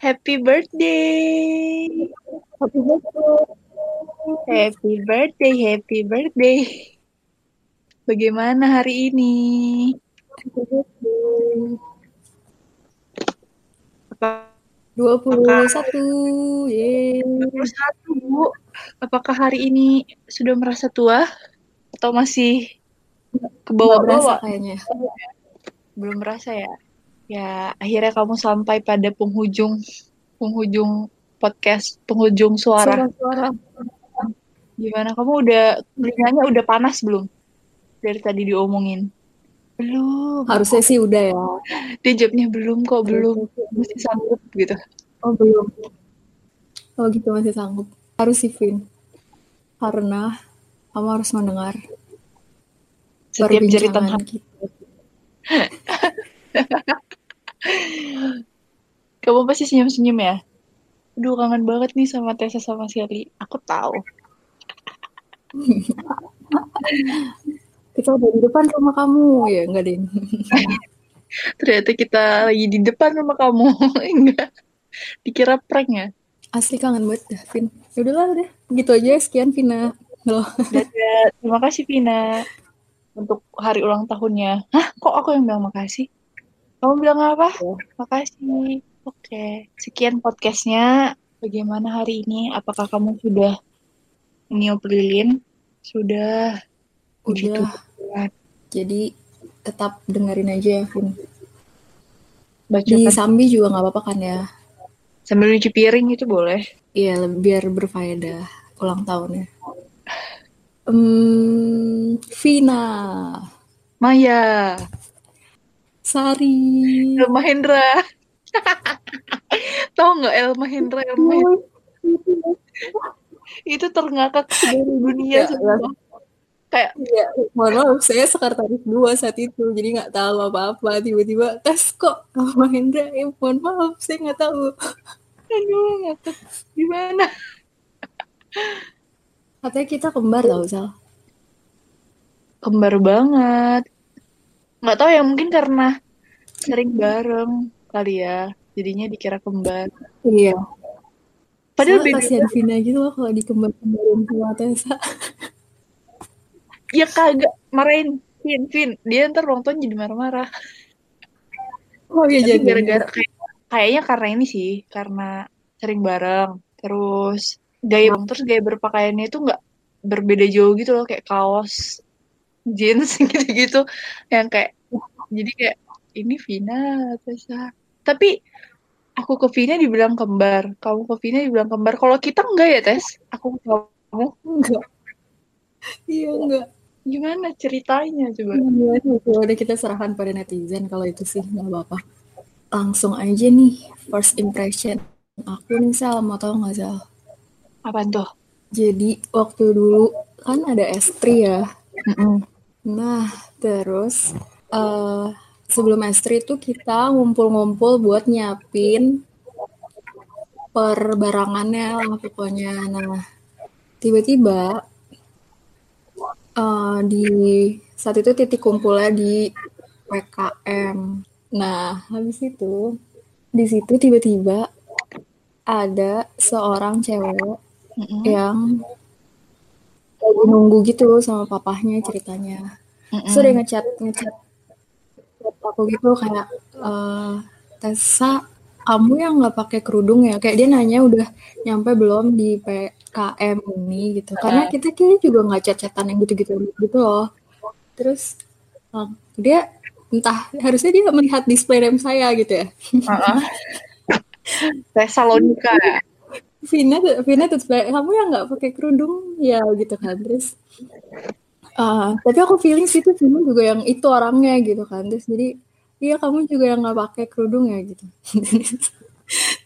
Happy birthday. Happy birthday. Happy birthday, happy birthday. Bagaimana hari ini? Happy birthday. Apa 21. Yeay. 21, Bu? Apakah hari ini sudah merasa tua atau masih ke bawah-bawah? kayaknya. Belum merasa ya? Ya, akhirnya kamu sampai pada penghujung penghujung podcast, penghujung suara. Suara-suara. Gimana? Kamu udah telinganya udah panas belum? Dari tadi diomongin. Belum. Harusnya sih udah ya. Dia jawabnya belum kok, belum. Masih sanggup gitu. Oh belum. Oh gitu masih sanggup. Harus sih, Vin. Karena kamu harus mendengar Setiap jeritan hati. kita. Kamu pasti senyum-senyum ya? Aduh, kangen banget nih sama Tessa sama Shelly. Aku tahu. Kita udah di depan sama kamu. Ya enggak, Din. Ternyata kita lagi di depan sama kamu. Enggak. Dikira prank ya? Asli kangen banget dah, Vin. Ya udahlah udah. Gitu aja. Sekian, Vina. Dadah. Terima kasih, Vina. Untuk hari ulang tahunnya. Hah? Kok aku yang bilang makasih? Kamu bilang apa? Makasih. Oke. Sekian podcastnya. Bagaimana hari ini? Apakah kamu sudah meniup lilin? Sudah. Udah. Tuhan. Jadi tetap dengerin aja ya, Vin. Di Bacakan. Sambi juga nggak apa-apa kan ya? Sambil nyuci piring itu boleh. Iya, biar berfaedah ulang tahunnya. Hmm, Vina, Maya. Sari, El Mahendra. Tahu nggak El Mahendra? El Mahendra. Itu terngakak seluruh dunia Ya, semua. Kayak Iya, mohon maaf, saya sekretaris dua saat itu, jadi nggak tahu apa-apa. Tiba-tiba tes kok sama Hendra, ya mohon maaf, saya nggak tahu. aduh ngakak. Gimana? Katanya kita kembar tau, Sal. Kembar banget. Nggak tahu ya mungkin karena sering bareng kali ya. Jadinya dikira kembar. Iya. Padahal Soalnya beda kasihan Vina gitu loh kalau dikembar-kembarin sama Tessa. ya kagak marahin Vin Vin dia ntar tahun jadi marah-marah Oh iya, tapi jadi. gara-gara kayak, kayaknya karena ini sih karena sering bareng terus gaya terus gaya berpakaiannya itu nggak berbeda jauh gitu loh kayak kaos jeans gitu-gitu yang kayak jadi kayak ini Vina Tessa tapi aku ke Vina dibilang kembar kamu ke Vina dibilang kembar kalau kita enggak ya Tes aku ke kamu Enggak. Iya, enggak. gimana ceritanya coba Iya, ya udah kita serahkan pada netizen kalau itu sih nggak apa-apa. Langsung aja nih first impression aku nih Sal mau tahu nggak Sal? apa tuh Jadi waktu dulu kan ada S3 ya. Nah terus eh sebelum S3 itu kita ngumpul-ngumpul buat nyiapin perbarangannya lah pokoknya. Nah tiba-tiba eh, di saat itu titik kumpulnya di PKM. Nah, habis itu di situ tiba-tiba ada seorang cewek Mm-mm. yang lagi nunggu gitu sama papahnya ceritanya. Mm-mm. Terus dia ngechat ngechat ngechat aku gitu kayak eh Tessa kamu yang nggak pakai kerudung ya kayak dia nanya udah nyampe belum di PKM ini gitu karena kita kayaknya juga nggak chat-chatan yang gitu-gitu gitu loh terus eh, dia entah harusnya dia melihat display name saya gitu ya Heeh. Tesalonika ya? Vina Vina tuh kayak, kamu yang nggak pakai kerudung? Ya gitu kan terus ah, tapi aku feeling sih tuh Vina juga yang itu orangnya gitu kan terus jadi iya kamu juga yang nggak pakai kerudung ya gitu.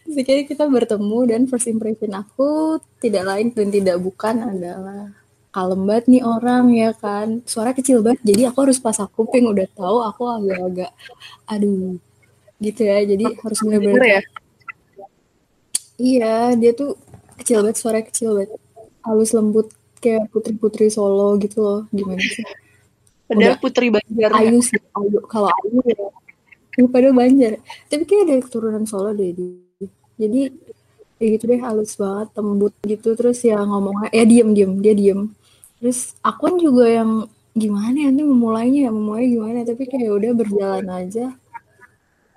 Terus kayaknya kita bertemu dan first impression aku tidak lain dan tidak bukan adalah kalem banget nih orang ya kan. Suara kecil banget jadi aku harus pasang kuping udah tahu aku agak-agak aduh gitu ya. Jadi harus bener-bener Denger ya? Iya, dia tuh kecil banget, suara kecil banget. Halus lembut kayak putri-putri Solo gitu loh. Gimana sih? Padahal Udah. Putri Banjar. ya? Ayu sih, Ayu. Kalau Ayu ya. Ini padahal Banjar. Tapi kayak ada keturunan Solo deh. Di. jadi ya gitu deh halus banget tembut gitu terus ya ngomongnya ya diem diem dia diem terus aku kan juga yang gimana ya nanti memulainya ya memulai gimana tapi kayak udah berjalan aja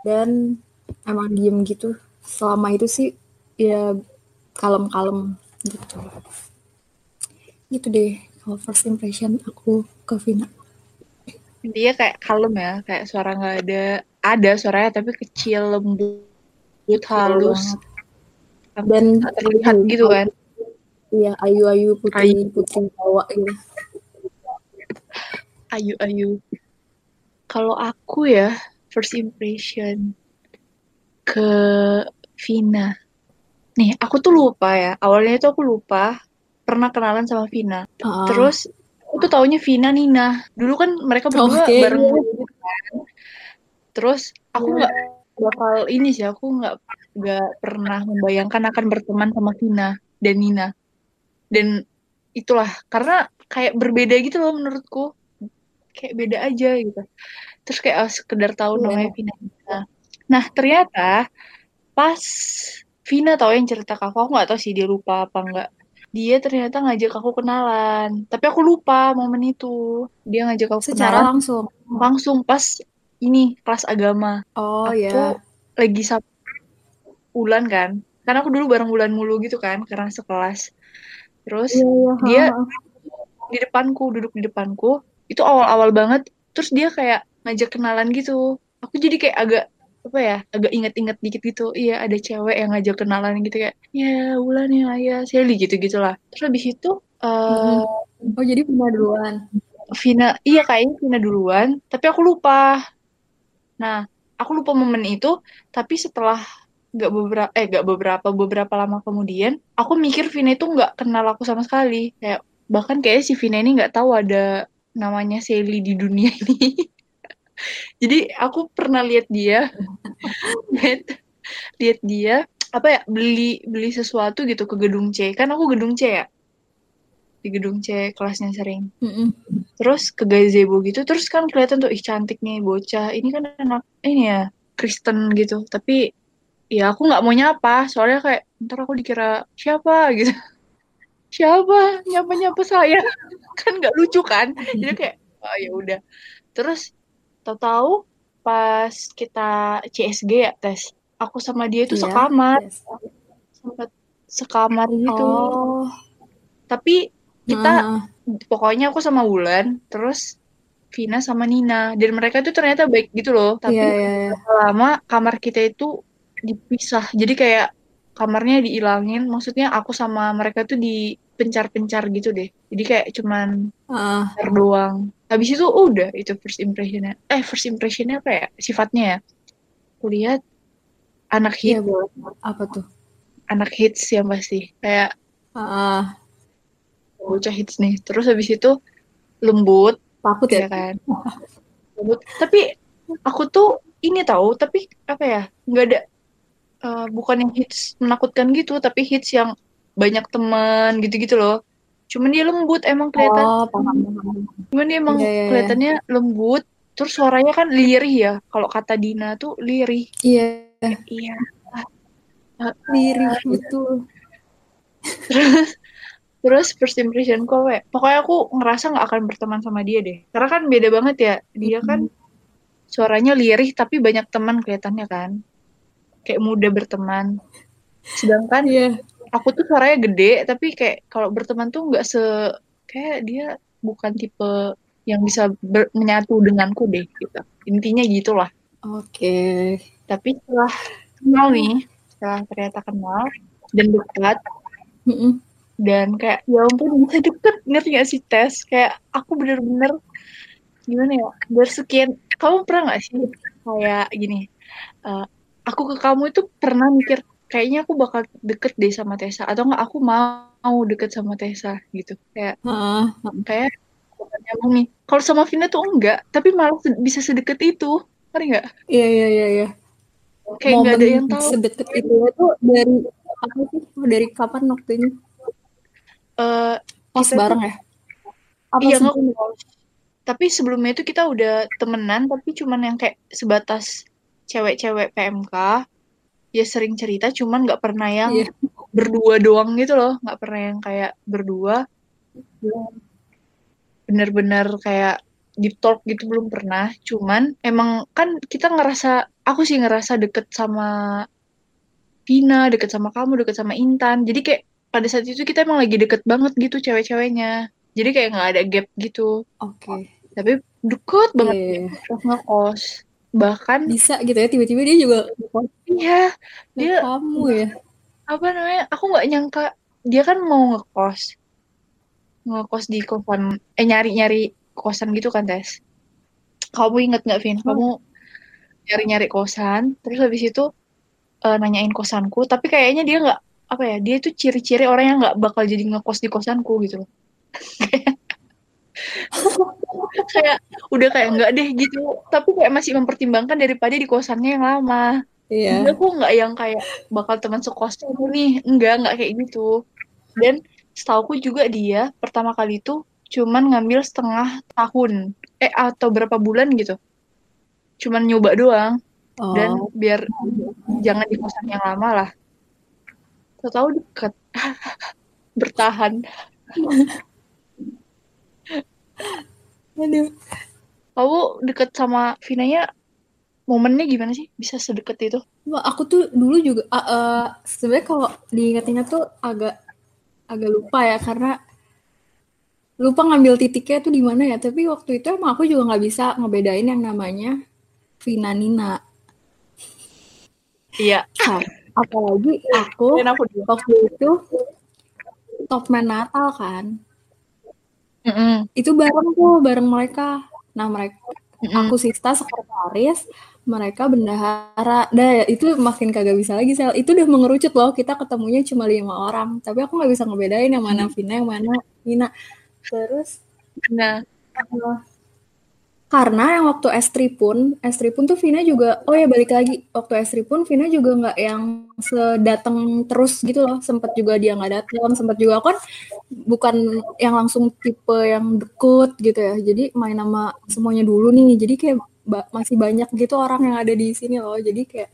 dan emang diem gitu selama itu sih ya kalem-kalem gitu. Gitu deh kalau first impression aku ke Vina. Dia kayak kalem ya kayak suara nggak ada ada suaranya tapi kecil lembut halus. dan terlihat gitu kan. iya ayu-ayu putri ayu. putri Jawa gitu. Ayu-ayu. Kalau aku ya first impression ke Vina nih aku tuh lupa ya. Awalnya itu aku lupa pernah kenalan sama Vina. Uh. terus aku tuh taunya Vina Nina. Dulu kan mereka berdua okay. bareng gitu kan. Terus aku nggak bakal ini sih aku nggak nggak pernah membayangkan akan berteman sama Vina dan Nina. Dan itulah karena kayak berbeda gitu loh menurutku. Kayak beda aja gitu. Terus kayak oh, sekedar tahu yeah. namanya Vina Nina. Nah ternyata pas Vina tahu yang cerita ke aku aku nggak tahu sih dia lupa apa enggak. Dia ternyata ngajak aku kenalan. Tapi aku lupa momen itu. Dia ngajak aku secara kenalan, langsung? langsung pas ini kelas agama. Oh ya yeah. lagi sab bulan kan. Karena aku dulu bareng bulan mulu gitu kan karena sekelas. Terus yeah, yeah, dia di depanku duduk di depanku. Itu awal-awal banget. Terus dia kayak ngajak kenalan gitu. Aku jadi kayak agak apa ya agak inget-inget dikit gitu iya ada cewek yang ngajak kenalan gitu kayak ya Wulan ya ya Sally gitu gitulah terus habis itu uh, oh jadi Vina duluan? Vina iya kayaknya Vina duluan tapi aku lupa. Nah aku lupa momen itu tapi setelah nggak beberapa eh nggak beberapa beberapa lama kemudian aku mikir Vina itu nggak kenal aku sama sekali. Kayak bahkan kayak si Vina ini nggak tahu ada namanya Sally di dunia ini jadi aku pernah lihat dia lihat lihat dia apa ya beli beli sesuatu gitu ke gedung C. Kan aku gedung C ya? Di gedung C kelasnya sering. Mm -mm. terus ke gazebo gitu terus kan kelihatan tuh ih cantik nih bocah. Ini kan anak ini ya Kristen gitu. Tapi ya aku nggak mau nyapa. Soalnya kayak ntar aku dikira siapa gitu. Siapa? Nyapa nyapa saya. Kan nggak lucu kan? Jadi kayak oh ya udah. Terus tahu-tahu pas kita CSG ya tes aku sama dia itu yeah, sekamar yes. sempat sekamar gitu oh. tapi kita uh. pokoknya aku sama Wulan terus Vina sama Nina dan mereka itu ternyata baik gitu loh tapi yeah, yeah, yeah. lama kamar kita itu dipisah jadi kayak kamarnya dihilangin maksudnya aku sama mereka tuh dipencar-pencar gitu deh. Jadi kayak cuman uh. doang. Habis itu oh, udah itu first impressionnya. Eh first impressionnya apa ya? Sifatnya ya? Kulihat anak hits. ya, apa tuh? Anak hits yang pasti. Kayak uh. bocah hits nih. Terus habis itu lembut. Takut ya, ya kan? Lembut. Tapi aku tuh ini tahu tapi apa ya? Nggak ada uh, bukan yang hits menakutkan gitu tapi hits yang banyak teman gitu-gitu loh. Cuman dia lembut emang kelihatan. Oh, paham, cuman dia emang yeah, yeah, iya. kelihatannya lembut terus suaranya kan lirih ya. Kalau kata Dina tuh lirih. Iya. Yeah. iya. Lirih uh, betul. Terus terus first impression kok pokoknya aku ngerasa nggak akan berteman sama dia deh. Karena kan beda banget ya. Dia kan suaranya lirih tapi banyak teman kelihatannya kan. Kayak mudah berteman. Sedangkan yeah aku tuh suaranya gede tapi kayak kalau berteman tuh nggak se kayak dia bukan tipe yang bisa ber, menyatu denganku deh gitu intinya gitulah oke okay. tapi setelah kenal nih setelah ternyata kenal dan dekat mm -mm. dan kayak ya ampun bisa deket ngerti gak sih tes kayak aku bener-bener gimana ya bersekian kamu pernah nggak sih kayak gini uh, aku ke kamu itu pernah mikir kayaknya aku bakal deket deh sama Tessa. Atau enggak aku mau deket sama Tessa gitu. Kayak uh, kayak nyambung nih kalau sama Vina tuh enggak tapi malah bisa sedekat itu. Ngerti nggak? Iya iya iya iya. Kayak nggak ada yang tahu. sedekat itu itu dari apa sih dari kapan waktunya uh, pas bareng ya? Apa iya nggak tapi sebelumnya itu kita udah temenan tapi cuman yang kayak sebatas cewek-cewek PMK ya sering cerita cuman nggak pernah yang Iya. berdua doang gitu loh. Nggak pernah yang kayak berdua. Bener-bener kayak deep talk gitu belum pernah. Cuman emang kan kita ngerasa aku sih ngerasa deket sama Vina deket sama kamu deket sama Intan. Jadi kayak pada saat itu kita emang lagi deket banget gitu cewek-ceweknya. Jadi kayak nggak ada gap gitu. Oke. tapi deket banget Iya, iya. pas ngekos bahkan Bisa gitu ya tiba-tiba dia juga iya dia kamu ya. apa namanya aku nggak nyangka dia kan mau ngekos. Ngekos di kosan eh nyari nyari kosan gitu kan tes kamu inget nggak Vin? Kamu nyari nyari kosan terus habis itu eh, nanyain kosanku tapi kayaknya dia nggak apa ya dia itu ciri-ciri orang yang nggak bakal jadi ngekos di kosanku gitu loh kayak udah kayak nggak deh gitu tapi kayak masih mempertimbangkan daripada di kosannya yang lama Iya. Jadi aku nggak yang kayak bakal teman sekosnya nih, enggak, nggak kayak gitu. Dan setauku juga dia pertama kali itu cuman ngambil setengah tahun, eh atau berapa bulan gitu. Cuman nyoba doang, dan Oh, biar jangan di kosan yang lama lah. Tahu-tahu deket, bertahan. aduh. Kamu deket sama Vinanya, momennya gimana sih? Bisa sedekat itu? Aku tuh dulu juga ah, eh, sebenarnya kalau diingat-ingat tuh agak agak lupa ya karena lupa ngambil titiknya tuh di mana ya. Tapi waktu itu emang aku juga nggak bisa ngebedain yang namanya Vina Nina. Iya. Nah, apalagi aku aku waktu itu top man Natal kan. Mm-mm. Itu bareng tuh bareng mereka. Nah, mereka Mm-mm. aku Sista sekretaris, mereka bendahara. Dah itu makin kagak bisa lagi sel. Itu udah mengerucut loh. Kita ketemunya cuma lima orang. Tapi aku nggak bisa ngebedain yang mana Vina, yang mana Nina. Terus Nah, eh, karena yang waktu S3 pun, S3 pun tuh Vina juga, oh ya balik lagi, waktu S3 pun Vina juga nggak yang sedateng terus gitu loh, sempet juga dia nggak datang, sempet juga kan bukan yang langsung tipe yang deket gitu ya, jadi main sama semuanya dulu nih, jadi kayak ba- masih banyak gitu orang yang ada di sini loh, jadi kayak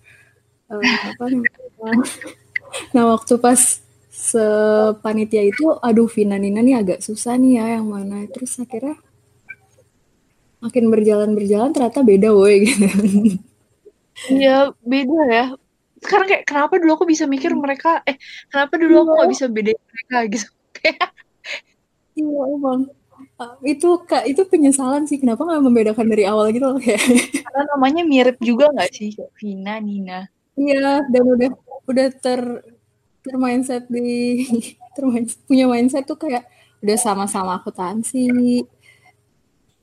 eh, apa namanya? Nah waktu pas sepanitia itu, aduh Vina Nina nih agak susah nih ya yang mana, terus akhirnya makin berjalan-berjalan ternyata beda woi gitu. Iya, beda ya. Sekarang kayak kenapa dulu aku bisa mikir mereka, eh kenapa dulu aku nggak bisa bedain mereka gitu. Kayak Iya emang. Uh, itu kak itu penyesalan sih kenapa nggak membedakan dari awal gitu loh kayak karena namanya mirip juga nggak sih, kayak Vina, Nina. iya dan udah udah ter ter mindset di ter punya mindset tuh kayak udah sama-sama akuntansi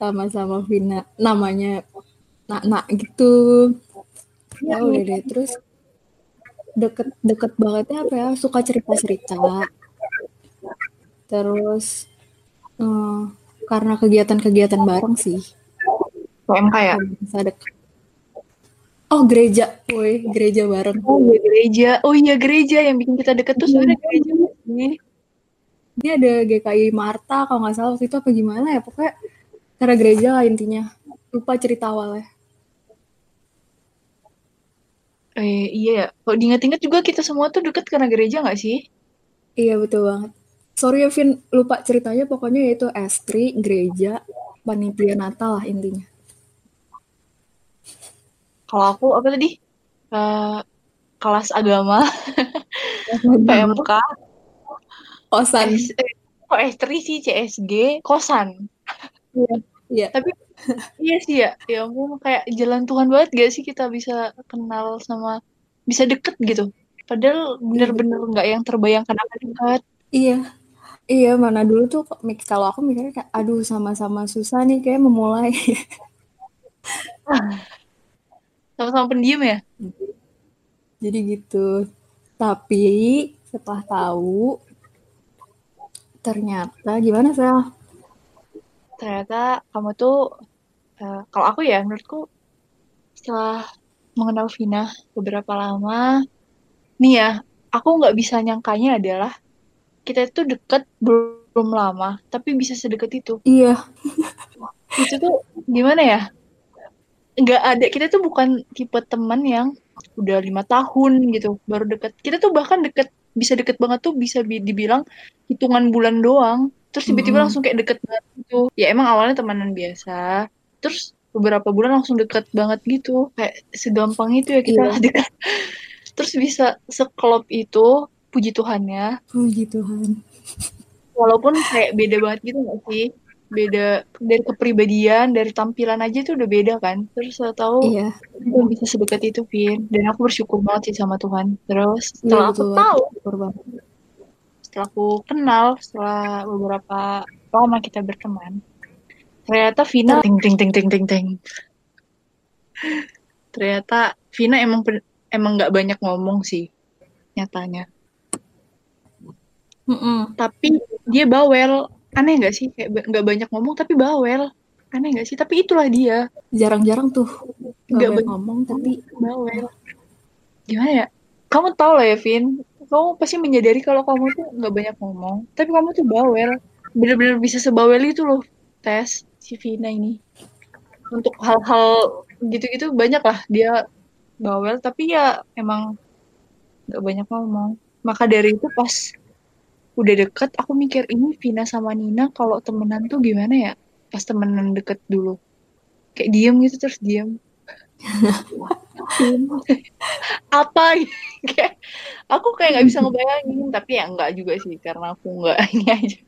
sama-sama Vina. Namanya nak-nak gitu. Ya udah deh. Terus deket-deket bangetnya apa ya? Suka cerita-cerita. Terus eh, karena kegiatan-kegiatan bareng sih. PMK ya? bisa deket oh gereja. Woi gereja bareng. Oh iya gereja, oh iya gereja. Yang bikin kita deket tuh sebenarnya gereja nggak sih. dia ada GKI Marta kalau nggak salah waktu itu apa gimana ya? Pokoknya karena gereja lah intinya. Lupa cerita awalnya. Eh iya ya, kalau diinget-inget juga kita semua tuh deket karena gereja nggak sih? iya betul banget. Sorry ya Vin. Lupa ceritanya. Pokoknya yaitu S3 gereja panitia Natal lah intinya. Kalau aku apa tadi? Eh, kelas agama, PMK, kosan. S, eh, kok S3 sih? CSG, kosan. iya iya Tapi iya sih ya, ya ampun kayak jalan Tuhan banget gak sih kita bisa kenal sama, bisa deket gitu. Padahal bener-bener nggak yang terbayangkan akan dekat. iya iya mana dulu tuh mik- kalau aku mikirnya kayak aduh sama-sama susah nih kayak memulai Sama-sama pendiam ya. jadi gitu tapi setelah tahu ternyata gimana Sel? Ternyata kamu tuh, eh, kalau aku ya menurutku setelah mengenal Vina beberapa lama, nih ya, aku nggak bisa nyangkanya adalah kita itu deket belum lama, tapi bisa sedekat itu. iya Itu tuh gimana ya? Nggak ada, kita tuh bukan tipe teman yang udah lima tahun gitu baru deket kita tuh bahkan deket bisa deket banget tuh bisa dibilang hitungan bulan doang terus tiba-tiba Hmm. langsung kayak deket banget gitu ya emang awalnya temenan biasa terus beberapa bulan langsung deket banget gitu kayak segampang itu ya kita Iya. deket terus bisa seklop itu puji Tuhannya Puji Tuhan. walaupun kayak beda banget gitu gak sih beda dari kepribadian dari tampilan aja tuh udah beda kan terus saya tahu Iya. Aku bisa sedekat itu, Vin. Dan aku bersyukur banget sih sama Tuhan. Terus Iya, setelah aku betul. tahu. Setelah aku kenal, setelah beberapa lama kita berteman, ternyata Vina ting ting ting ting ting ting. Ternyata Vina emang emang nggak banyak ngomong sih nyatanya. Mm-mm. Tapi dia bawel. Aneh nggak sih? Kayak nggak banyak ngomong tapi bawel. Aneh nggak sih? Tapi itulah dia. Jarang-jarang tuh Nggak banyak ngomong tapi bawel. Gimana ya? Kamu tau lah ya, Vin. Kamu pasti menyadari kalau kamu tuh nggak banyak ngomong. Tapi kamu tuh bawel. Bener-bener bisa sebawel itu loh, tes si Vina ini. Untuk hal-hal gitu-gitu banyak lah dia bawel. Tapi ya emang nggak banyak ngomong. Maka dari itu pas udah deket, aku mikir ini Vina sama Nina kalau temenan tuh gimana ya? Pas temenan deket dulu. Kayak diem gitu terus diem. apa kayak aku kayak nggak bisa ngebayangin tapi ya enggak juga sih karena aku nggak ini aja.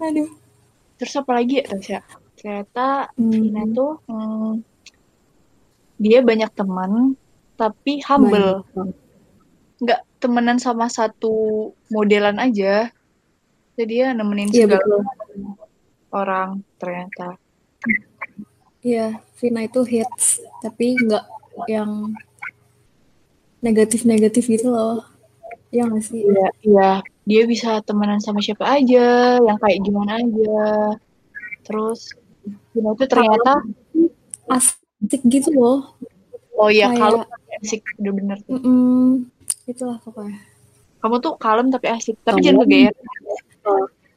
Aduh. Terus apa lagi ya Tasya? Ternyata Vina Hmm, tuh hmm, dia banyak teman tapi humble. Nggak temenan sama satu modelan aja. Jadi dia nemenin Iya segala orang ternyata Iya, Vina itu hits, tapi nggak yang negatif-negatif gitu loh. Iya nggak sih? Iya, iya. Dia bisa temenan sama siapa aja, yang kayak gimana aja. Terus Vina tuh ternyata Asik gitu loh. oh iya Kayak- tapi asik udah bener tuh. Mm-mm. Itulah pokoknya. Kamu tuh kalem tapi asik, tapi Kalem. jangan kegeer.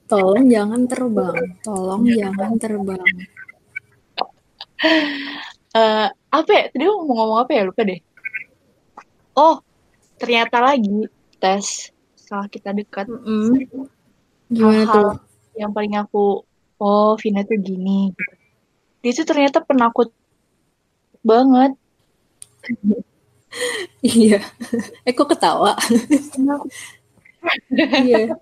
Tolong jangan terbang. Tolong jangan terbang. Eh, apa ya? Tadi mau ngomong apa ya? Lupa deh. Oh, ternyata lagi tes setelah kita dekat Mm-mm. Gimana tuh? yang paling aku oh Vina tuh gini gitu. Dia tuh ternyata penakut banget. Iya. Eh kok ketawa? Iya.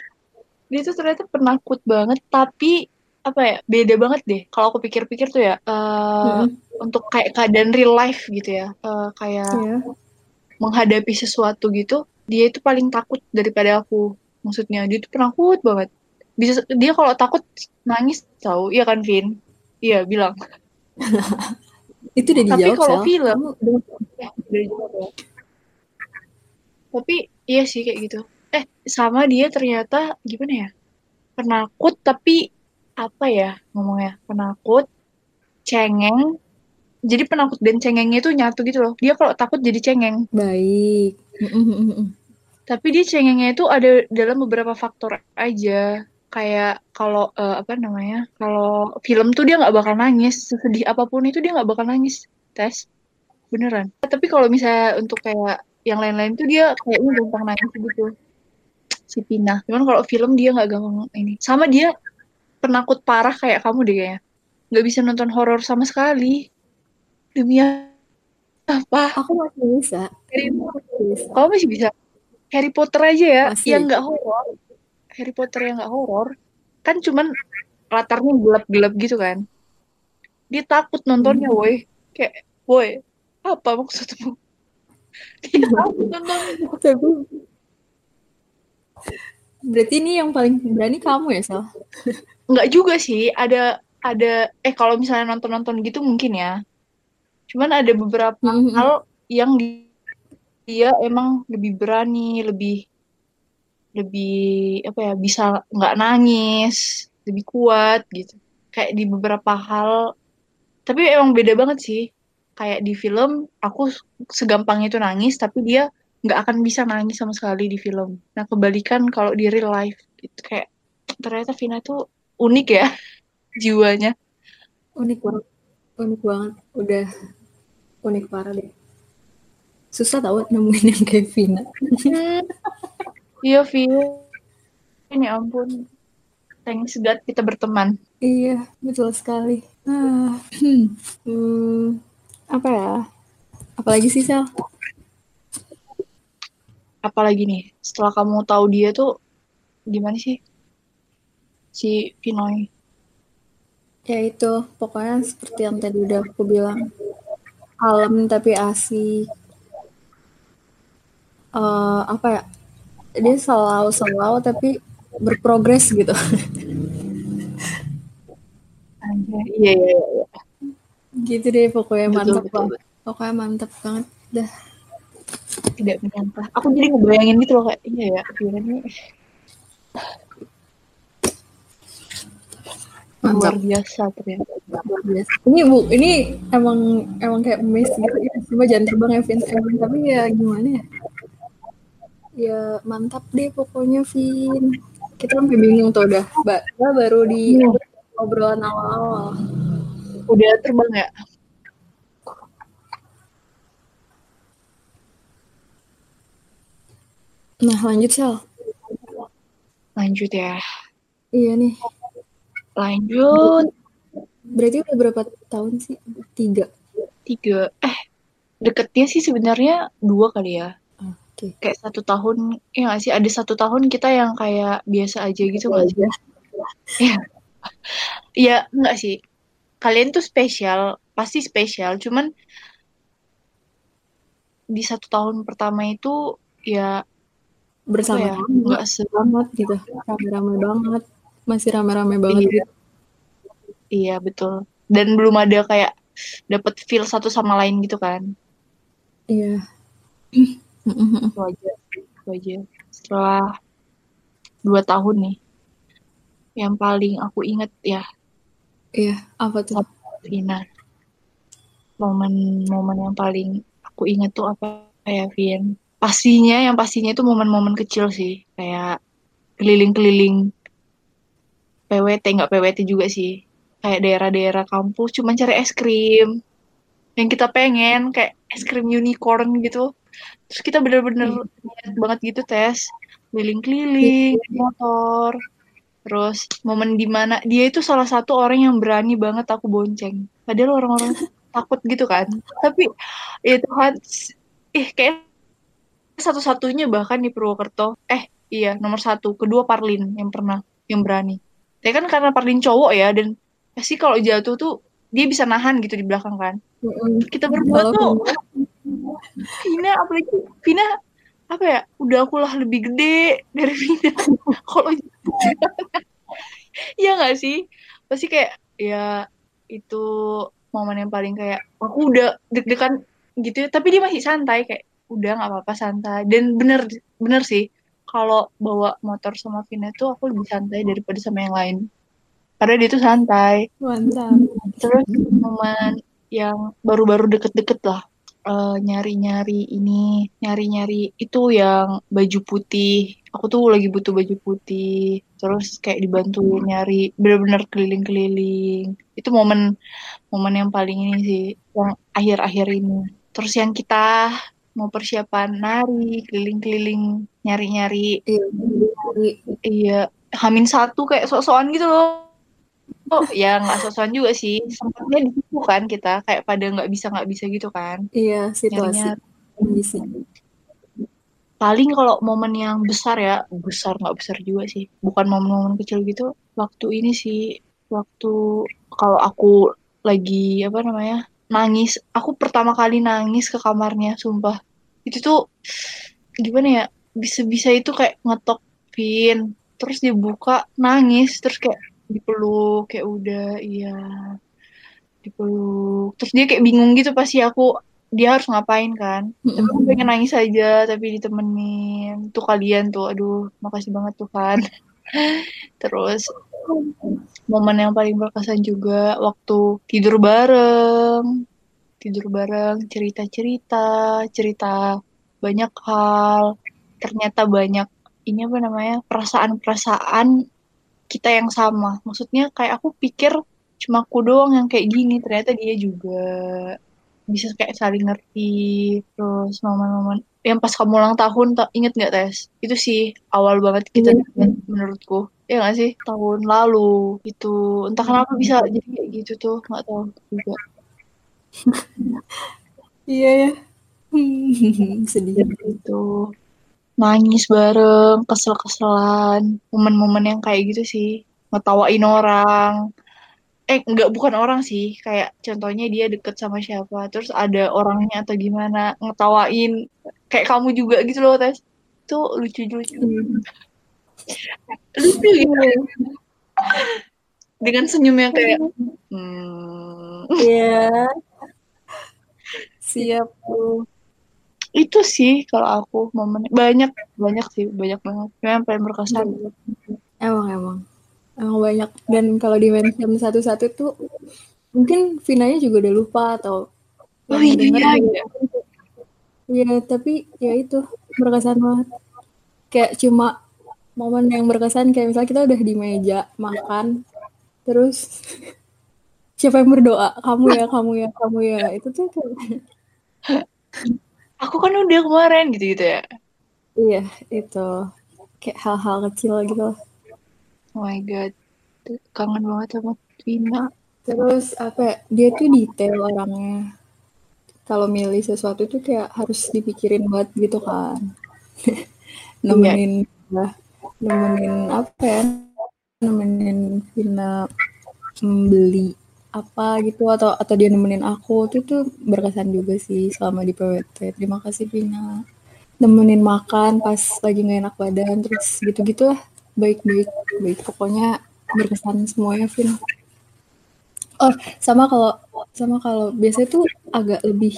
dia tuh ternyata penakut banget tapi apa ya beda banget deh kalau aku pikir-pikir tuh ya eh, Mm-mm. untuk kayak keadaan real life gitu ya eh, kayak Iya. menghadapi sesuatu gitu dia itu paling takut daripada aku maksudnya dia tuh penakut banget bisa dia kalau takut nangis tahu iya kan Vin iya bilang Itu udah tapi dijawab, kalau Sel. film ya, udah dijawab ya. tapi iya sih kayak gitu eh sama dia ternyata gimana ya penakut tapi apa ya ngomongnya penakut cengeng. Jadi penakut dan cengengnya itu nyatu gitu loh. Dia kalau takut jadi cengeng. Baik. Tapi dia cengengnya itu ada dalam beberapa faktor aja. Kayak kalau eh, apa namanya kalau film tuh dia nggak bakal nangis. Sedih apa pun itu dia nggak bakal nangis. Tes. Beneran. Tapi kalau misalnya untuk kayak yang lain-lain tuh dia kayaknya gampang nangis gitu. Si Pina. Cuman kalau film dia nggak gampang ini. Sama dia penakut parah kayak kamu deh kayaknya. Nggak bisa nonton horor sama sekali. Demi apa? Aku masih bisa. Harry bisa. kamu masih bisa? Harry Potter aja ya Masih. yang nggak horor. Harry Potter yang nggak horor. Kan cuman latarnya gelap-gelap gitu kan. Dia takut nontonnya Hmm. woi. Kayak woi apa maksudmu? Dia takut nontonnya. Berarti ini yang paling berani kamu ya, Sel? Nggak juga sih ada ada eh kalau misalnya nonton-nonton gitu mungkin ya. Cuman ada beberapa Mm-mm. hal yang di- dia emang lebih berani lebih lebih apa ya bisa nggak nangis lebih kuat gitu. Kayak di beberapa hal tapi emang beda banget sih. Kayak di film aku segampang itu nangis tapi dia nggak akan bisa nangis sama sekali di film. Nah kebalikan kalau di real life. Itu kayak ternyata Vina tuh unik ya jiwanya. Unik banget. Unik banget. Udah unik parah deh. Susah tau nemuin yang kayak Vina. Hmm. iya Vina ini ya ampun. Thanks God kita berteman. Iya betul sekali. Ah, hmm, apa ya? Apalagi sih Sel? Apalagi nih setelah kamu tahu dia tuh gimana sih si Pinoy. Ya itu pokoknya seperti yang tadi udah aku bilang. Kalem tapi asik uh, apa ya? Dia selalu selalu tapi berprogres gitu. Iya iya iya. Gitu deh pokoknya betul, mantap betul, banget. pokoknya mantap banget. Dah. Tidak menyangka. Aku jadi ngebayangin gitu loh kayak iya ya ini luar biasa ternyata. Luar biasa. Ini bu ini emang emang kayak miss gitu ya. Cuma jangan terbang Evin Evin tapi ya gimana ya? Ya mantap deh pokoknya Vin. Kita sampai bingung tuh udah. Mbak baru di hmm. obrolan awal-awal udah terbang ya? Nah lanjut Sal lanjut ya. Iya nih Lanjut. Berarti udah berapa tahun sih? Tiga. Tiga. Eh, deketnya sih sebenarnya dua kali ya. Oke. Okay. Kayak satu tahun, ya gak sih? Ada satu tahun kita yang kayak biasa aja gitu nggak sih? Iya. Iya, enggak sih. Kalian tuh spesial, pasti spesial. Cuman di satu tahun pertama itu ya bersama ya, nggak banget gitu, rame-rame banget masih rame-rame banget iya. gitu. Iya betul. Dan belum ada kayak dapat feel satu sama lain gitu kan? Iya. wajar, wajar. Setelah dua tahun nih, yang paling aku inget ya. Iya, apa tuh? Vina. Momen-momen yang paling aku inget tuh apa ya, Vin? Pastinya, yang pastinya itu momen-momen kecil sih, kayak keliling-keliling PWT nggak PWT juga sih. Kayak daerah-daerah kampus cuma cari es krim. Yang kita pengen kayak es krim unicorn gitu. Terus kita bener-bener hmm. banget gitu tes keliling-keliling hmm. motor. Terus momen di mana dia itu salah satu orang yang berani banget aku bonceng. Padahal orang-orang takut gitu kan. Tapi ya Tuhan ih kayak satu-satunya bahkan di Purwokerto. Eh iya nomor satu kedua Parlin yang pernah yang berani ya kan karena Parlin cowok ya dan pasti kalau jatuh tuh dia bisa nahan gitu di belakang kan. Kita berdua tuh Vina apalagi Vina apa ya udah aku lah lebih gede dari Vina. Kalau Iya gak sih? Pasti kayak ya itu momen yang paling kayak aku udah deg-degan gitu ya. Tapi dia masih santai kayak udah nggak apa-apa santai. Dan bener bener sih kalau bawa motor sama Vina tuh aku lebih santai daripada sama yang lain. Karena dia tuh santai. Mantap. Terus momen yang baru-baru deket-deket lah. eh, nyari-nyari ini, nyari-nyari itu yang baju putih. Aku tuh lagi butuh baju putih. Terus kayak dibantu nyari, bener-bener keliling-keliling. Itu momen momen yang paling ini sih, yang akhir-akhir ini. Terus yang kita mau persiapan nari keliling-keliling nyari-nyari. Iya, iya hamin satu kayak sok-sokan gitu loh. Oh ya nggak sok-sokan juga sih sempatnya di situ kan kita kayak pada nggak bisa nggak bisa gitu kan. Iya situasi. Kondisi. Paling kalau momen yang besar ya besar nggak besar juga sih. Bukan momen-momen kecil gitu waktu ini sih waktu kalau aku lagi apa namanya nangis. Aku pertama kali nangis ke kamarnya sumpah. Itu tuh gimana ya bisa-bisa itu kayak ngetok pin terus dibuka nangis terus kayak dipeluk kayak udah iya dipeluk. Terus dia kayak bingung gitu pasti aku dia harus ngapain kan? Mm-hmm. tapi aku pengen nangis aja tapi ditemenin. Tuh kalian tuh aduh makasih banget Tuhan. Terus momen yang paling berkesan juga waktu tidur bareng. Tidur bareng cerita-cerita cerita banyak hal. Ternyata banyak ini apa namanya perasaan-perasaan kita yang sama. Maksudnya kayak aku pikir cuma aku doang yang kayak gini ternyata dia juga. Bisa kayak saling ngerti. Terus momen-momen yang pas kamu ulang tahun ta- inget nggak tes itu sih awal banget kita Iya. menurutku ya nggak sih? Tahun lalu itu entah kenapa bisa jadi kayak gitu tuh nggak tahu juga. Iya ya. Hmm, sedih. jadi itu nangis bareng kesel-keselan momen-momen yang kayak gitu sih. Ngetawain orang. Eh nggak bukan orang sih. Kayak contohnya dia deket sama siapa terus ada orangnya atau gimana ngetawain kayak kamu juga gitu loh tes itu lucu lucu Hmm. Lucu gitu Iya. dengan senyumnya kayak hmm, Iya. Siap. tuh. itu sih kalau aku momen banyak banyak sih banyak banget yang paling berkesan Emang emang. Emang banyak. Dan kalau di mention satu-satu tuh mungkin Vinanya juga udah lupa atau oh yang iya iya Iya, tapi ya itu berkesan banget. Kayak cuma momen yang berkesan kayak misalnya kita udah di meja makan, terus siapa yang berdoa? Kamu ya, kamu ya, kamu ya. Itu tuh kayak, aku kan udah kemarin gitu gitu ya iya itu kayak hal-hal kecil gitu. oh my god kangen banget sama Vina Terus apa? ya, Dia tuh detail orangnya. Kalau milih sesuatu tuh kayak harus dipikirin banget gitu kan. iya nemenin ya, nemenin apa ya? Nemenin Vina membeli apa gitu atau atau dia nemenin aku itu tuh berkesan juga sih selama di PWT. Terima kasih Vina. Nemenin makan pas lagi nggak enak badan terus gitu-gitu lah. Baik-baik baik pokoknya berkesan semuanya Vina. Oh, sama kalau sama kalau biasanya tuh agak lebih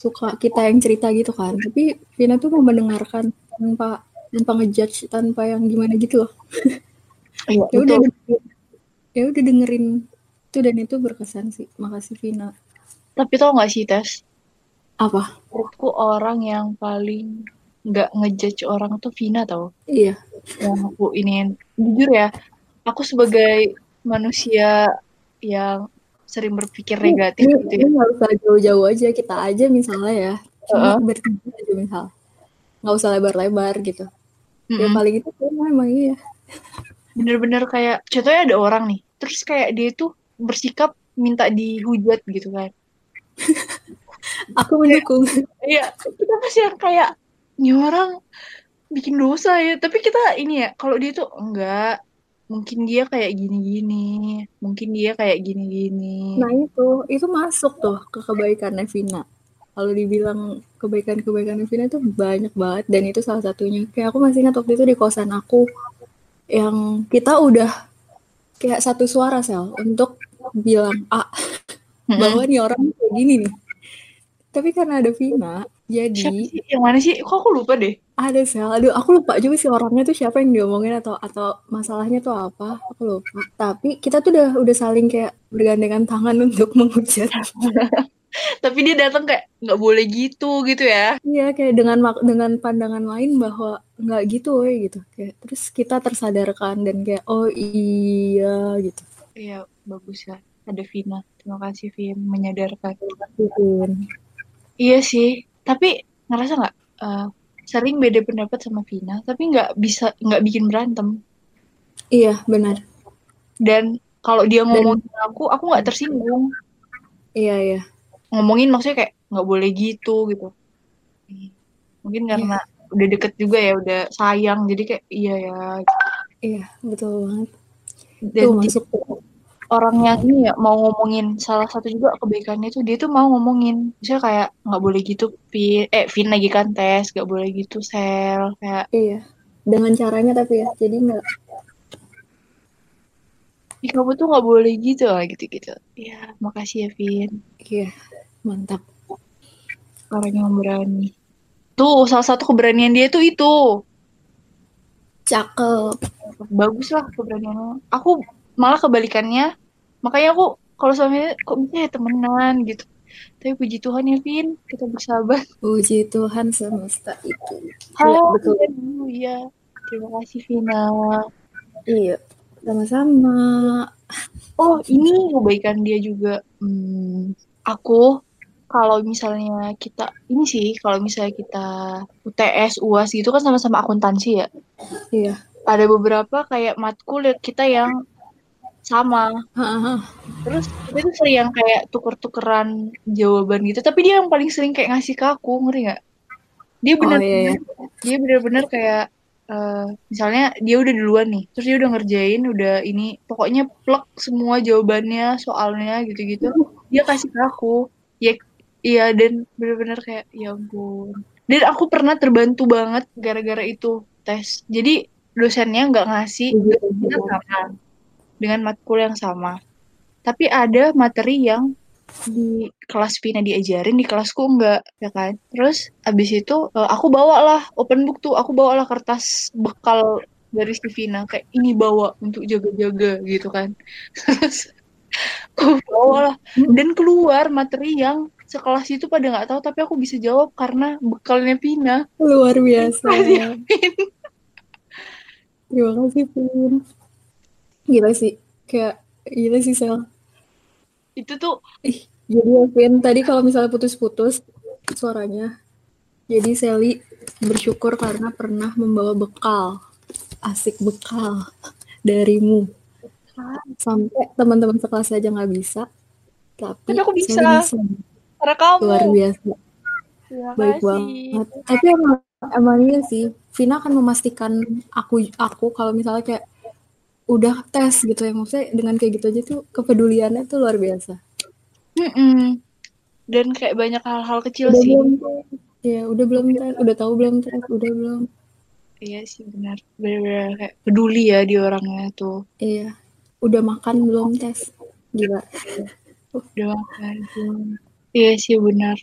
suka kita yang cerita gitu kan. Tapi Vina tuh mau mendengarkan tanpa tanpa ngejudge, tanpa yang gimana gitu loh. iya Ya udah ya udah dengerin itu dan itu berkesan sih. Makasih Vina. tapi tau gak sih tes Apa? menurutku orang yang paling nggak ngejudge orang tuh Vina tau Iya. yang aku ini jujur ya aku sebagai manusia yang sering berpikir Ini, negatif ini, gitu ini ya nggak usah jauh-jauh aja kita aja misalnya ya. Cuma Heeh. bertiga aja misal. Nggak usah lebar-lebar gitu. Ya Mm-mm. paling itu emang iya. bener-bener kayak contohnya ada orang nih terus kayak dia tuh bersikap minta dihujat gitu kan Aku mendukung. iya kita pasti yang kayak ini orang bikin dosa ya tapi kita ini ya kalau dia tuh enggak mungkin dia kayak gini-gini mungkin dia kayak gini-gini Nah itu, itu masuk tuh ke kebaikannya Vina. Kalau dibilang kebaikan-kebaikan Vina itu banyak banget dan itu salah satunya. Kayak aku masih ingat waktu itu di kosan aku yang kita udah kayak satu suara sel untuk bilang A Mm-mm. bahwa nih orang kayak gini nih. Tapi karena ada Vina, siapa jadi sih yang mana sih kok aku lupa deh ada sel. Aduh, aku lupa juga sih orangnya tuh siapa yang diomongin atau atau masalahnya tuh apa. Aku lupa. Tapi kita tuh udah udah saling kayak bergandengan tangan untuk menghujat. tapi dia datang kayak nggak boleh gitu gitu ya Iya, kayak dengan dengan pandangan lain bahwa nggak gitu, woy, gitu. Kayak terus kita tersadarkan dan kayak oh iya gitu. iya bagus ya ada Vina terima kasih Vin menyadarkan Gituin. iya sih tapi ngerasa nggak eh, sering beda pendapat sama Vina tapi nggak bisa nggak bikin berantem Iya, benar. dan kalau dia ngomongin aku aku nggak tersinggung iya iya. Ngomongin maksudnya kayak nggak boleh gitu gitu mungkin Iya. karena udah deket juga ya udah sayang jadi kayak iya ya Iya, betul banget. dan Tuh masuk orang yang ini ya mau ngomongin salah satu juga kebaikannya tuh dia tuh mau ngomongin misalnya kayak nggak boleh gitu Vin eh Vin lagi kan tes nggak boleh gitu sel kayak Iya. Dengan caranya tapi ya. Jadi nggak Ih, kamu tuh nggak boleh gitu lah gitu gitu ya makasih ya Vin iya, mantap. orang yang berani tuh salah satu keberanian dia tuh itu Cakep. bagus lah keberaniannya aku malah kebalikannya makanya aku kalau suaminya kok bisa ya temenan gitu tapi puji Tuhan ya Vin kita bersahabat Puji Tuhan semesta itu. Iya, halo betul. ya terima kasih Vina Iya. Sama-sama. oh ini kebaikan dia juga hmm, aku kalau misalnya kita ini sih kalau misalnya kita UTS UAS gitu kan sama-sama akuntansi ya? Iya. Ada beberapa kayak matkul kita yang sama. Terus kita tuh sering yang kayak tuker-tukeran jawaban gitu tapi dia yang paling sering kayak ngasih ke aku ngeri nggak? Dia oh bener iya, iya. dia bener-bener kayak eh, misalnya dia udah duluan nih terus dia udah ngerjain udah ini pokoknya plek semua jawabannya soalnya gitu-gitu dia kasih ke aku. Ya iya dan bener-bener kayak ya ampun. Dan aku pernah terbantu banget gara-gara itu tes. Jadi dosennya nggak ngasih Iya, kita sama dengan matkul yang sama. Tapi ada materi yang di kelas Vina diajarin di kelasku enggak ya kan? Terus abis itu eh, aku bawa lah open book tuh. Aku bawa lah kertas bekal dari si Vina. Kayak ini bawa untuk jaga-jaga gitu kan. Terus aku bawa lah dan keluar materi yang sekelas itu pada nggak tahu tapi aku bisa jawab karena bekalnya Vina. Luar biasa. Makasih, terima kasih Pin gila sih. Kayak gila sih Sel. Itu tuh Ih, jadi ya, Vin, tadi kalau misalnya putus-putus suaranya, jadi Sally bersyukur karena pernah membawa bekal, asik bekal darimu. Sampai teman-teman sekelas aja nggak bisa, tapi Tapi aku bisa. Sally bisa. Karena kamu Luar biasa, Terima baik kasih. banget. Tapi emang, emang iya sih, Vina akan memastikan aku aku kalau misalnya kayak udah tes gitu ya, maksudnya dengan kayak gitu aja tuh kepeduliannya tuh luar biasa. Mm-mm. dan kayak banyak hal-hal kecil Udah sih belum Ya, udah belum tes, udah tahu belum tes, udah belum. iya sih benar benar-benar kayak peduli ya di orangnya tuh Iya. Udah makan belum tes? Gila. udah makan belum? Iya sih benar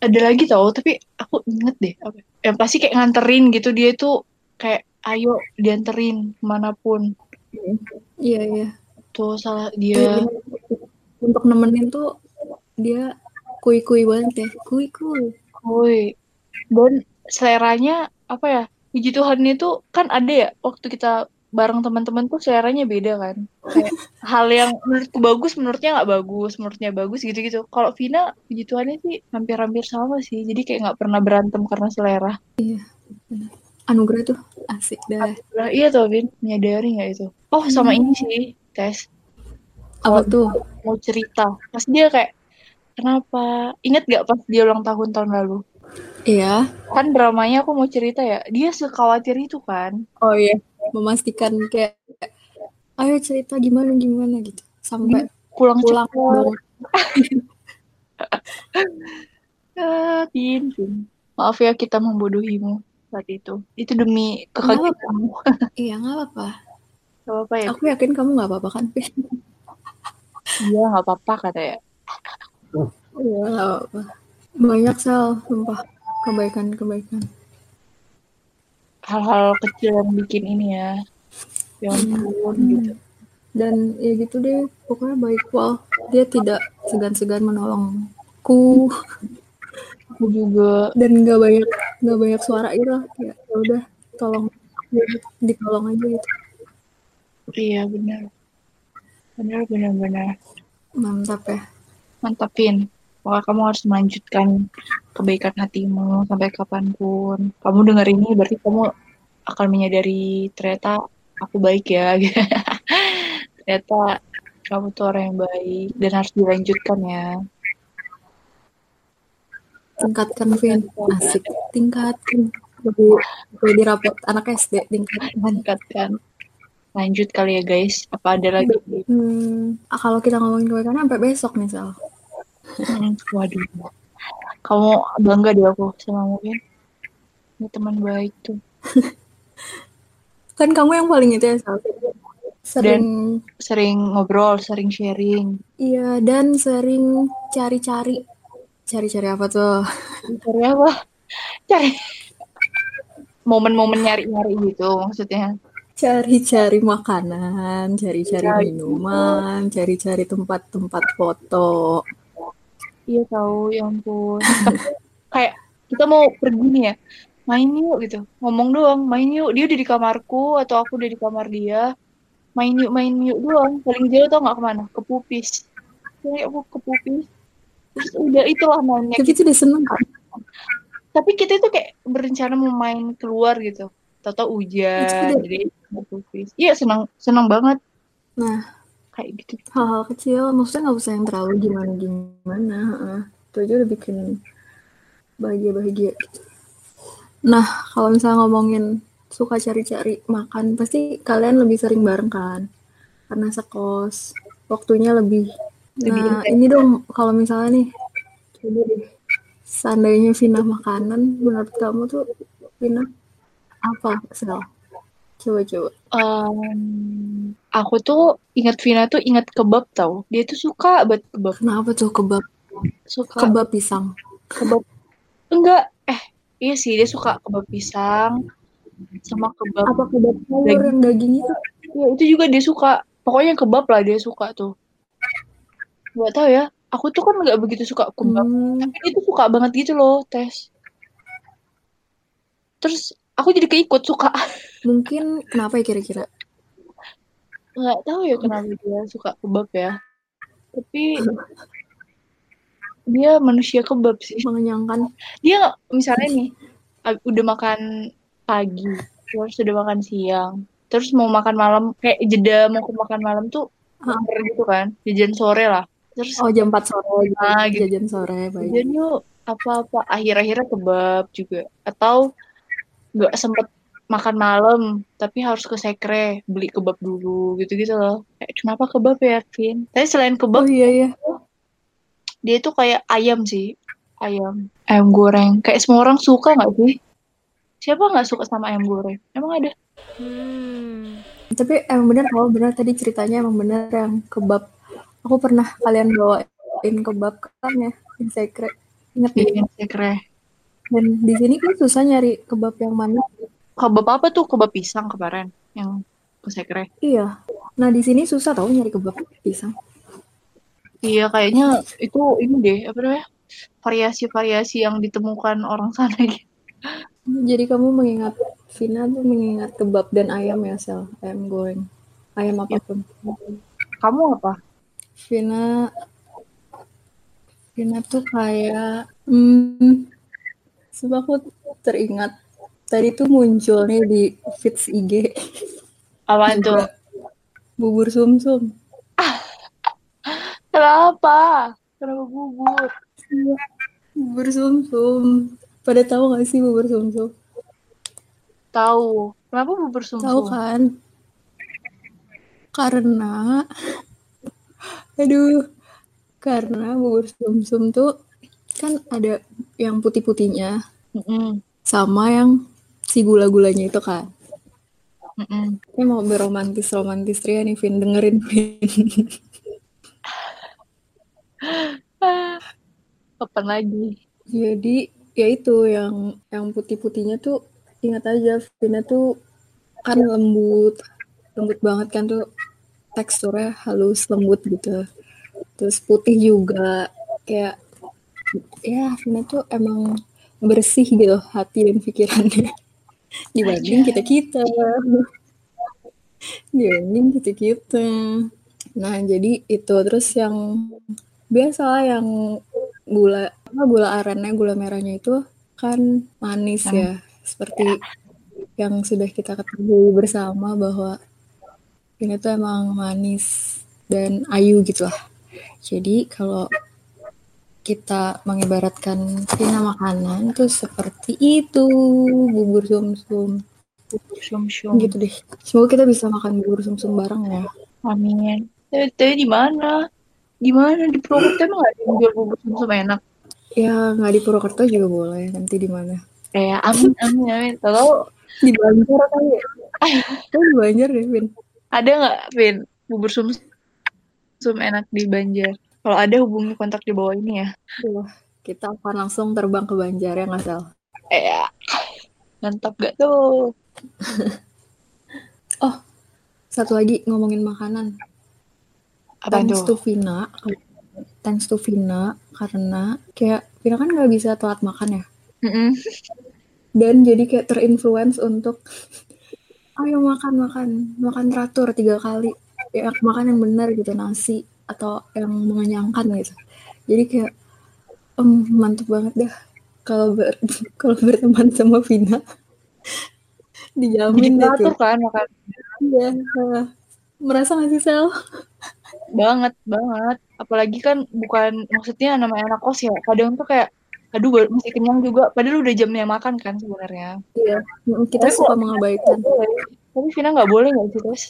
ada lagi tau tapi aku inget deh apa yang pasti kayak nganterin gitu dia tuh kayak ayo dianterin ke mana pun Iya, iya. tuh salah Iya, dia bener. Untuk nemenin tuh dia kui-kui banget ya. Kui-kui. Woi, dan seleranya apa ya? Puji Tuhan itu kan ada ya waktu kita bareng teman-teman tuh seleranya beda kan. Kayak hal yang menurutku bagus, menurutnya nggak bagus, menurutnya bagus gitu-gitu. Kalau Vina, puji Tuhannya sih hampir-hampir sama sih. Jadi kayak nggak pernah berantem karena selera. Anugerah tuh asik dah. Lah, iya tuh Vin, menyadari nggak itu? Oh sama ini sih, tes Apa tuh? mau cerita. Pas dia kayak kenapa? Ingat gak pas dia ulang tahun tahun lalu? Iya. Kan dramanya aku mau cerita ya. Dia sekhawatir itu kan. Oh iya. Memastikan kayak ayo cerita gimana gimana gitu. Sampai pulang pulang banget. Ah. Maaf ya kita membodohimu saat itu. Itu demi kekagetanmu. Iya, nggak apa-apa. Gak apa-apa ya? Aku yakin kamu nggak apa-apa kan, Pin? Iya, gak apa-apa kata ya. Iya, nggak apa-apa. Banyak sel, sumpah. Kebaikan-kebaikan. Hal-hal kecil yang bikin ini ya. Ya ampun Hmm. gitu. Dan ya gitu deh, pokoknya baik wal. Dia tidak segan-segan menolongku Aku juga. dan nggak banyak nggak banyak suara gitu lah. Ya ya udah, tolong ya, ditolong aja gitu. Iya, benar. Benar, benar, benar. Mantap ya. Mantapin. Pokoknya kamu harus melanjutkan kebaikan hatimu sampai kapan pun. Kamu dengar ini berarti kamu akan menyadari ternyata aku baik ya. ternyata kamu tuh orang yang baik dan harus dilanjutkan ya. Tingkatkan Vin, asik. Tingkatkan. Lebih, lebih di rapot anak SD tingkatkan. Tingkatkan. Lanjut kali ya guys. Apa ada lagi? Hmm, kalau kita ngomongin kebaikan sampai besok nih Sal. Hmm, waduh. Kamu bangga deh aku sama mungkin. Ini teman baik tuh. Kan kamu yang paling itu ya Sal. Sering Sering ngobrol, sering sharing. Iya, dan sering cari-cari. Cari-cari apa tuh? Cari apa? Cari momen-momen nyari-nyari gitu maksudnya. Cari-cari makanan, cari-cari minuman, cari-cari tempat-tempat foto. Iya tahu, ya ampun. Kayak kita mau pergi nih ya, main yuk gitu. Ngomong doang, main yuk. Dia udah di kamarku atau aku udah di kamar dia. Main yuk, main yuk doang. Paling jauh tau nggak ke mana? Ke Pupis. Jadi aku ke Pupis. terus udah itulah maunya tapi itu udah seneng kan tapi kita itu kayak berencana mau main keluar gitu Tahu hujan Itu udah- jadi iya senang senang banget nah kayak gitu. Hal-hal kecil maksudnya nggak usah yang terlalu gimana gimana heeh. itu aja udah bikin bahagia bahagia nah kalau misalnya ngomongin suka cari-cari makan pasti kalian lebih sering bareng kan? Karena sekos waktunya lebih. Lebih nah ini dong kalau misalnya nih coba deh. Seandainya Vina makanan menurut kamu tuh Vina apa sel coba coba. Em, aku tuh ingat Vina tuh ingat kebab tau. Dia tuh suka banget kebab. Kenapa tuh kebab? Suka kebab pisang. kebab. Enggak. Eh iya sih dia suka kebab pisang sama kebab apa kebab Daging. yang daging itu? Ya itu juga dia suka. Pokoknya kebab lah dia suka tuh. Nggak tahu ya. Aku tuh kan nggak begitu suka kebab. Hmm. tapi dia tuh suka banget gitu loh tes terus aku jadi keikut suka Mungkin kenapa ya kira-kira? nggak tahu ya kenapa dia suka kebab ya tapi dia manusia kebab sih Mengenyangkan. dia misalnya nih udah makan pagi terus udah makan siang terus mau makan malam kayak jeda mau ke makan malam tuh Hah. lapar gitu kan jajan sore lah terus Oh jam 4 sore, Ah, gitu. jajan sore, baik. jajan yuk apa-apa akhir-akhirnya kebab juga atau nggak sempet makan malam tapi harus ke sekre beli kebab dulu gitu-gitu loh kayak kenapa kebab ya Vin tapi selain Oh kebab iya iya. dia tuh kayak ayam sih ayam ayam goreng kayak semua orang suka nggak sih siapa nggak suka sama ayam goreng emang ada Tapi emang bener kalau bener tadi ceritanya emang bener yang kebab. Aku pernah kalian bawain kebab kan ya di sekre. Ingat di nih. sekre Dan di sini kan susah nyari kebab yang mana. kebab apa tuh kebab pisang kemarin yang ke sekre Iya. Nah di sini susah tau nyari kebab pisang. iya kayaknya itu ini deh apa namanya variasi-variasi yang ditemukan orang sana gitu Jadi kamu mengingat Vina tuh mengingat kebab dan ayam ya sel ayam goreng ayam apa pun. kamu apa Vina Vina tuh kayak hmm, sebab aku teringat. Tadi tuh muncul nih di feeds IG tuh juga bubur sumsum. Kenapa? Kenapa bubur? Bubur sumsum. Pada tahu gak sih bubur sumsum? Tahu. Kenapa bubur tahu sumsum kan? Karena aduh karena bubur sumsum tuh kan ada yang putih-putihnya Mm-mm, sama yang si gula-gulanya itu kan mm-mm. Ini mau beromantis romantis Ria nih Vin dengerin Vin. Kapan lagi Jadi ya itu yang yang putih-putihnya tuh ingat aja Vina tuh kan lembut lembut banget kan tuh teksturnya halus lembut gitu. Terus putih juga kayak ya Vina tuh emang bersih gitu hati dan pikirannya. Dibanding kita kita dibanding kita kita nah jadi itu terus yang biasa lah yang gula apa gula arennya gula merahnya itu kan manis ya. Seperti yang sudah kita ketahui bersama bahwa ini tuh emang manis dan ayu gitu lah jadi kalau kita mengibaratkan Vina makanan tuh seperti itu bubur sumsum. Bubur sumsum. Gitu deh. Semoga kita bisa makan bubur sumsum bareng ya. Amin. Tapi, tapi di mana? Di mana? Di Purwokerto emang nggak ada yang jual bubur sumsum enak? Ya nggak di Purwokerto juga boleh. Nanti di mana? Eh amin amin amin. Tahu di Banjar kali ya? Kayaknya di Banjar deh Vin. Ada nggak Vin bubur sumsum enak di Banjar kalau ada hubungi kontak di bawah ini ya kita akan langsung terbang ke Banjar ya nggak Sal? eh ya. mantap gak tuh Oh, satu lagi ngomongin makanan. apa thanks tuh to Vina, thanks to Vina karena kayak Vina kan nggak bisa telat makan ya. Mm-mm. Dan jadi kayak terinfluence untuk ayo makan makan makan teratur tiga kali ya makan yang benar gitu nasi atau yang mengenyangkan gitu. Jadi kayak Um, mantap banget dah kalau ber kalau berteman sama Vina. Dijamin deh tuh. kan makan. Iya. Merasa gak sih Sel? banget banget apalagi kan bukan maksudnya namanya anak kos ya kadang tuh kayak aduh masih kenyang juga padahal udah jamnya makan kan sebenarnya iya kita tapi suka mengabaikan tapi Vina nggak boleh nggak sih terus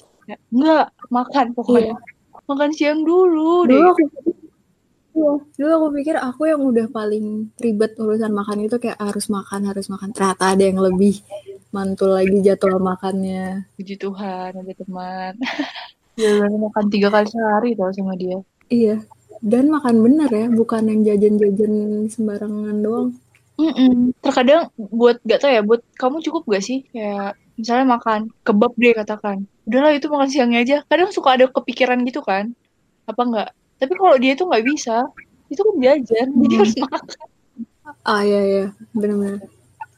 nggak makan pokoknya iya. Makan siang dulu dulu deh aku, iya, dulu aku pikir aku yang udah paling ribet urusan makan itu kayak harus makan harus makan ternyata ada yang lebih mantul lagi jadwal makannya puji Tuhan ada teman Iya, makan tiga kali sehari tau sama dia. Iya. Dan makan bener ya, bukan yang jajan-jajan sembarangan doang. Mm -mm. Terkadang buat gak tau ya, buat kamu cukup gak sih kayak misalnya makan kebab deh katakan. Udahlah itu makan siangnya aja. Kadang suka ada kepikiran gitu kan. Apa enggak? Tapi kalau dia tuh nggak bisa, itu kan jajan, hmm. jadi harus makan. Ah iya iya, benar-benar.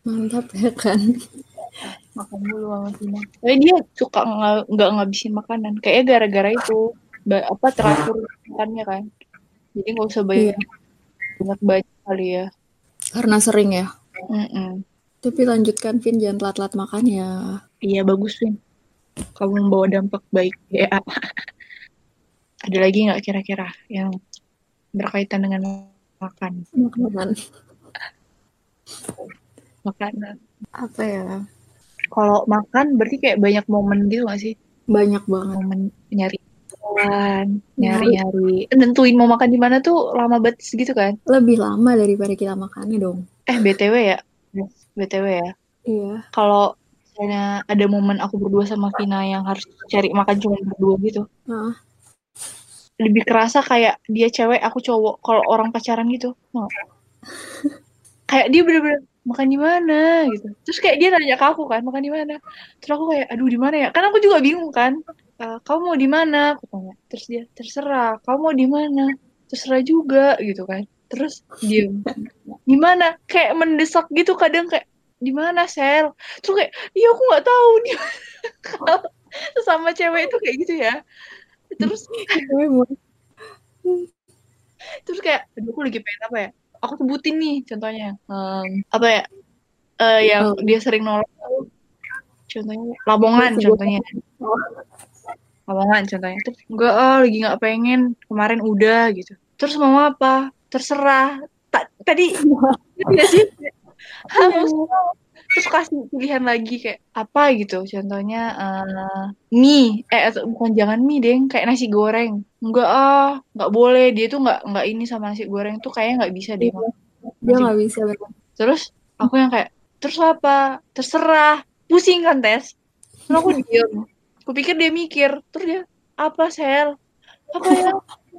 Mantap ya kan makan dulu sama Vina tapi dia suka nggak ngabisin makanan kayaknya gara-gara itu apa teratur makannya kan jadi nggak usah banyak iya. banyak banyak kali ya karena sering ya mm -mm. tapi lanjutkan Vin jangan telat-telat makan ya iya bagus Vin kamu membawa dampak baik ya ada lagi nggak kira-kira yang berkaitan dengan makan makanan makanan apa ya kalau makan berarti kayak banyak momen gitu gak sih? Banyak banget. Momen nyari kan, nyari-nyari. Nentuin mau makan di mana tuh lama banget gitu kan? Lebih lama daripada kita makannya dong. Eh, BTW ya? BTW ya? Iya. Kalau misalnya ada momen aku berdua sama Vina yang harus cari makan cuma berdua gitu. Uh. Lebih kerasa kayak dia cewek, aku cowok. Kalau orang pacaran gitu. Oh. kayak dia bener-bener makan di mana gitu terus kayak dia nanya ke aku kan makan di mana terus aku kayak aduh di mana ya kan aku juga bingung kan e, kamu mau di mana aku tanya terus dia terserah kamu mau di mana terserah juga gitu kan terus dia di mana kayak mendesak gitu kadang kayak di mana sel? Terus kayak iya aku nggak tahu di sama cewek itu kayak gitu ya. Terus terus kayak aduh aku lagi pengen apa ya? Aku sebutin nih contohnya. Um, apa ya? Uh, yang oh. dia sering nolak contohnya Lamongan contohnya. Oh. Lamongan contohnya. Terus enggak oh, lagi nggak pengen. Kemarin udah gitu. Terus mau apa? Terserah. Tak tadi tidak sih terus kasih pilihan lagi kayak apa? gitu. Contohnya uh, mie. Eh atau bukan jangan mie deh kayak nasi goreng. Enggak ah. Nggak boleh. Dia tuh nggak nggak ini sama nasi goreng tuh kayaknya nggak bisa deh iya. dia nggak bisa bener. terus aku yang kayak terus apa? Terserah. Pusing kan tes terus aku diem. Aku pikir dia mikir. Terus dia apa sel? Apa ya?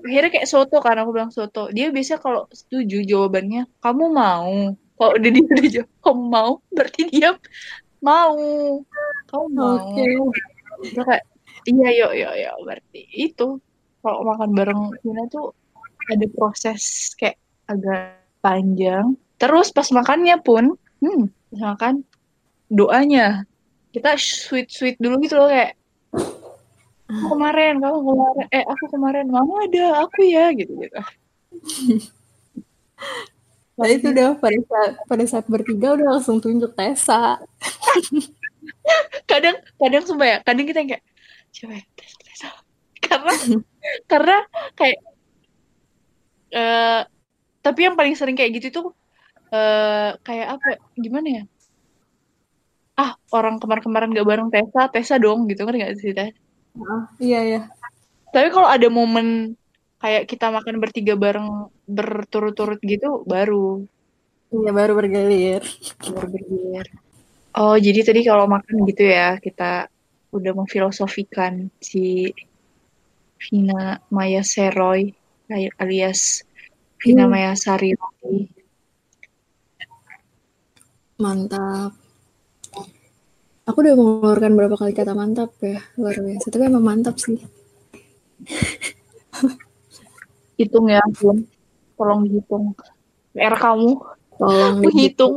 Akhirnya kayak soto kan aku bilang soto. Dia biasa kalau setuju jawabannya kamu mau kalau udah dia udah jawab kamu mau? Berarti dia mau. Kamu mau. Okay. kayak iya yuk yuk yuk. Berarti itu kalau makan bareng Vina tuh ada proses kayak agak panjang. Terus pas makannya pun hmm makan doanya kita sweet sweet dulu gitu loh kayak aku kemarin kamu kemarin eh aku kemarin mama ada aku ya gitu gitu Nah itu udah pada saat pada saat bertiga udah langsung tunjuk Tessa. kadang kadang sumpah ya, kadang kita kayak coba ya, Tessa, Tessa. Karena karena kayak uh, tapi yang paling sering kayak gitu tuh uh, kayak apa gimana ya? Ah, orang kemarin-kemarin gak bareng Tessa, Tessa dong gitu kan gak sih Tess? Uh, iya iya. Tapi kalau ada momen kayak kita makan bertiga bareng berturut-turut gitu baru. Iya baru bergilir baru bergilir oh jadi tadi kalau makan gitu ya kita udah memfilosofikan si Vina Maya Seroy alias Vina hmm. Maya Sari mantap. Aku udah mengeluarkan berapa kali kata mantap ya luar biasa. Tapi emang mantap sih hitung ya belum tolong dihitung. PR kamu. Tolong menghitung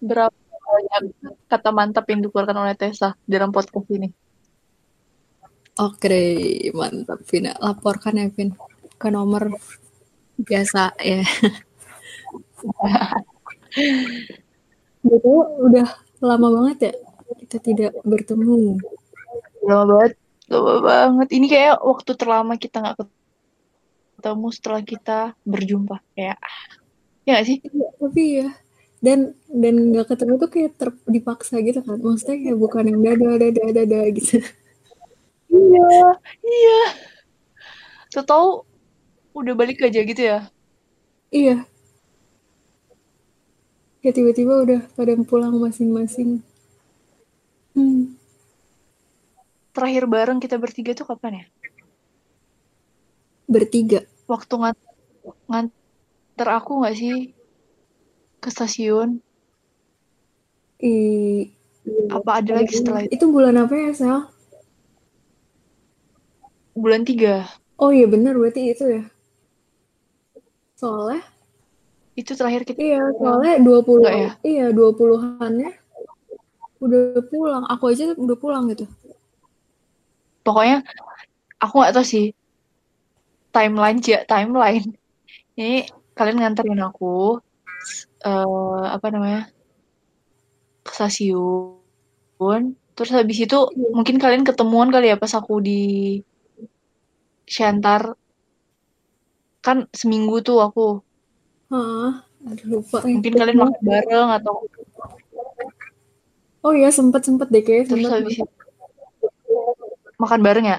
berapa banyak kata mantap yang dikeluarkan oleh Tessa dalam podcast ini. Oke mantap Vina laporkan ya Vin. Ke nomor biasa ya. Betul, udah lama banget ya kita tidak bertemu. Lama banget, lama banget. Ini kayak waktu terlama kita nggak ketemu setelah kita berjumpa. Kayak, ya nggak sih? Iya, tapi ya. Dan dan nggak ketemu tuh kayak ter, dipaksa gitu kan. Maksudnya kayak bukan yang dada dada dada gitu. Iya, iya. Tuh tahu udah balik aja gitu ya? Iya. Kayak tiba-tiba udah pada pulang masing-masing. Hmm. Terakhir bareng kita bertiga tuh kapan ya? Bertiga. Waktu nganter, nganter aku nggak sih ke stasiun? I, apa ada lagi setelah itu? Itu bulan apa ya, Sal? Bulan tiga. Oh iya benar berarti itu ya. Soalnya itu terakhir kita Iya, soalnya 20 Enggak ya? Iya, 20-annya udah pulang. Aku aja udah pulang gitu. Pokoknya aku nggak tahu sih timeline ya timeline. Ini kalian nganterin aku uh, apa namanya ke stasiun. Terus habis itu mungkin kalian ketemuan kali ya pas aku di Shantar. Kan seminggu tuh aku. Hah, aduh lupa. Mungkin kalian makan bareng atau Oh iya, sempet-sempet deh kayak terus habis itu makan bareng ya?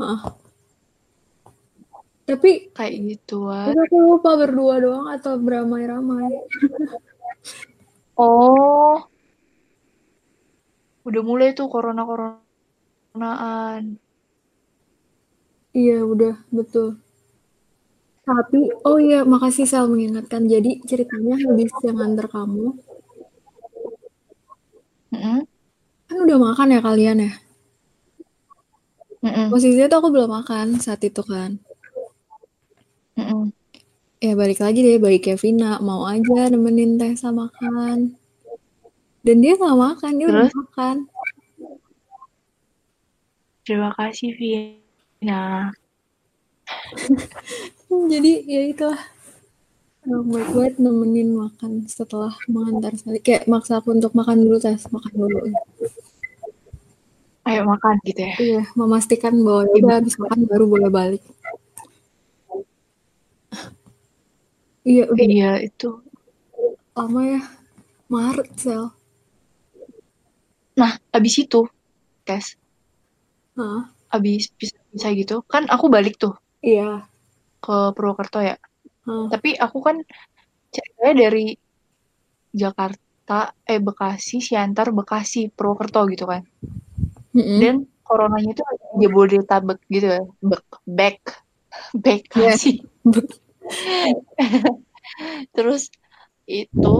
Heeh. Tapi Kayak gitu aku lupa berdua doang atau beramai-ramai. Oh. Udah mulai tuh corona-coronaan. Iya, udah, betul. Tapi, oh iya, makasih Sal mengingatkan. Jadi ceritanya habis yang antar kamu, Mm-mm. kan udah makan ya kalian ya? Mm-mm. Posisinya tuh aku belum makan saat itu kan. Ya balik lagi deh, balik Kevina mau aja nemenin Tessa makan. Dan dia nggak makan, dia udah makan. Terima kasih Vina. Jadi ya itulah. Baik banget nemenin makan setelah mengantar Sally. Kayak maksa aku untuk makan dulu, Tes. Makan dulu. Ayo makan gitu ya. Iya, memastikan bahwa ya udah habis makan baru boleh balik. Iya, udah Iya itu. lama ya. Maret, Sel. Nah, abis itu, tes, Hah? abis bisa gitu, kan aku balik tuh Iya. ke Purwokerto ya. Hah. Tapi aku kan ceritanya dari Jakarta, eh Bekasi, Siantar, Bekasi, Purwokerto gitu kan. Mm-mm. Dan coronanya itu Jabodetabek gitu ya. Bek, back, back Iya. sih. Terus itu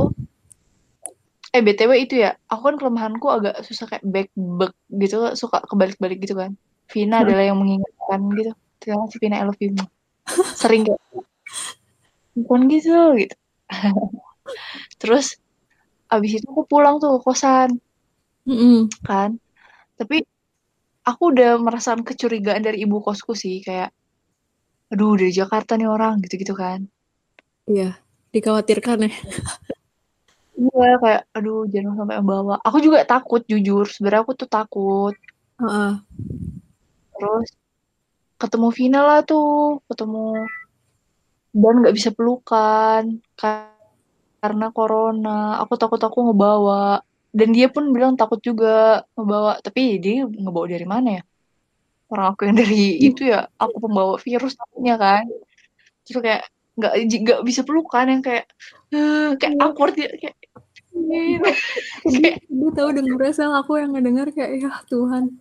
eh BTW itu ya, aku kan kelemahanku agak susah kayak back back gitu, suka kebalik-balik gitu kan. Vina adalah yang mengingatkan gitu. Terima kasih Vina I love you. Sering kayak bukan gitu gitu. Terus abis itu aku pulang tuh ke kosan Mm-mm. kan. Tapi aku udah merasakan kecurigaan dari ibu kosku sih kayak aduh dari Jakarta nih orang gitu-gitu kan. Iya, dikhawatirkan ya. Iya kayak aduh jangan sampai membawa. Aku juga takut jujur. Sebenarnya aku tuh takut. Heeh. Terus ketemu Vina lah tuh, ketemu dan nggak bisa pelukan ka- karena corona. Aku takut aku ngebawa. Dan dia pun bilang takut juga ngebawa. Tapi dia ngebawa dari mana ya? Orang aku yang dari itu ya, aku pembawa virus takutnya kan. Terus kayak nggak nggak bisa pelukan yang kayak eh, kayak Iya. awkward ya kayak Dia, dia tahu denger Sel, aku yang ngedenger kayak ya Tuhan.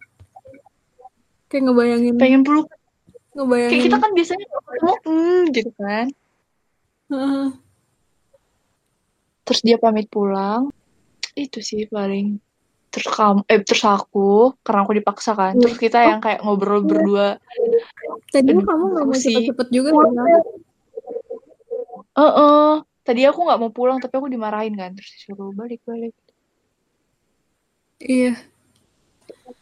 Kayak ngebayangin pengen peluk kayak ngebayangin kita kan biasanya ketemu hmm, gitu kan Heeh. terus dia pamit pulang itu sih paling terus kamu eh terus aku karena aku dipaksa kan terus kita yang kayak ngobrol berdua Tadi Aduh, kamu nggak mau cepet-cepet juga ya? eh eh. tadi aku nggak mau pulang tapi aku dimarahin kan terus disuruh balik balik Iya.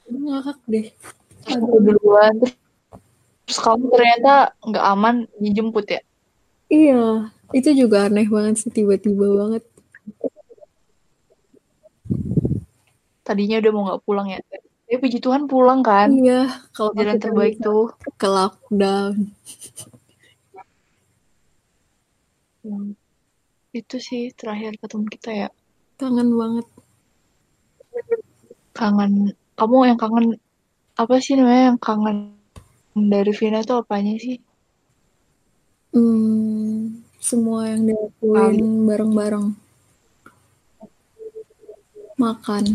Ngakak deh. terus aku duluan terus, terus kamu ternyata nggak aman dijemput ya Iya. Itu juga aneh banget sih tiba-tiba banget. Tadinya udah mau nggak pulang ya. Tapi puji Tuhan pulang kan. Iya, kalau Jalan terbaik tuh. ke lockdown. Hmm. Itu sih terakhir ketemu kita ya. Kangen banget. Kangen. Kamu yang kangen apa sih namanya yang kangen dari Vina tuh apanya sih? Hmm, semua yang dilakuin bareng-bareng. Makan.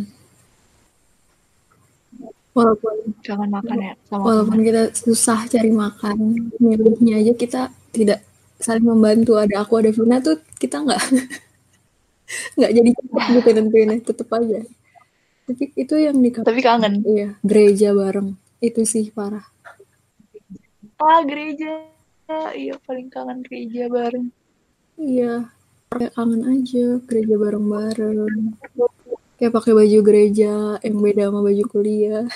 Walaupun Jangan makan ya sama walaupun kita susah cari makan, milihnya aja kita tidak saling membantu. Ada aku, ada Vina tuh kita nggak nggak jadi cepet gitu nentuinnya, tetep aja. Tapi itu yang di Tapi kangen. Iya, gereja bareng. Itu sih parah. Ah, gereja. Iya, paling kangen gereja bareng. Iya, kayak kangen aja gereja bareng-bareng. Kayak pakai baju gereja yang beda sama baju kuliah.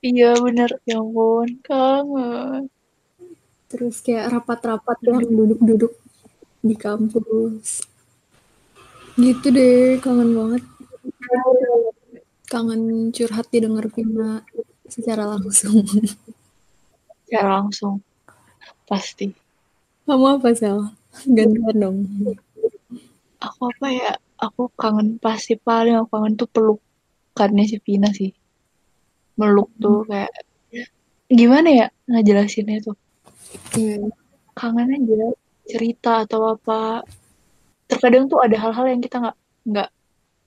Iya, bener. Ya ampun, kangen. Terus kayak rapat-rapat yang duduk-duduk di kampus. Gitu deh, kangen banget. Kangen curhat didengar Vina secara langsung. Secara langsung. Pasti. Kamu apa, Sel? Gantian dong. Aku apa ya? Aku kangen pasti paling aku kangen tuh pelukannya si Vina sih. Meluk tuh kayak gimana ya ngejelasinnya tuh. Iya. Kangen aja cerita atau apa. Terkadang tuh ada hal-hal yang kita nggak nggak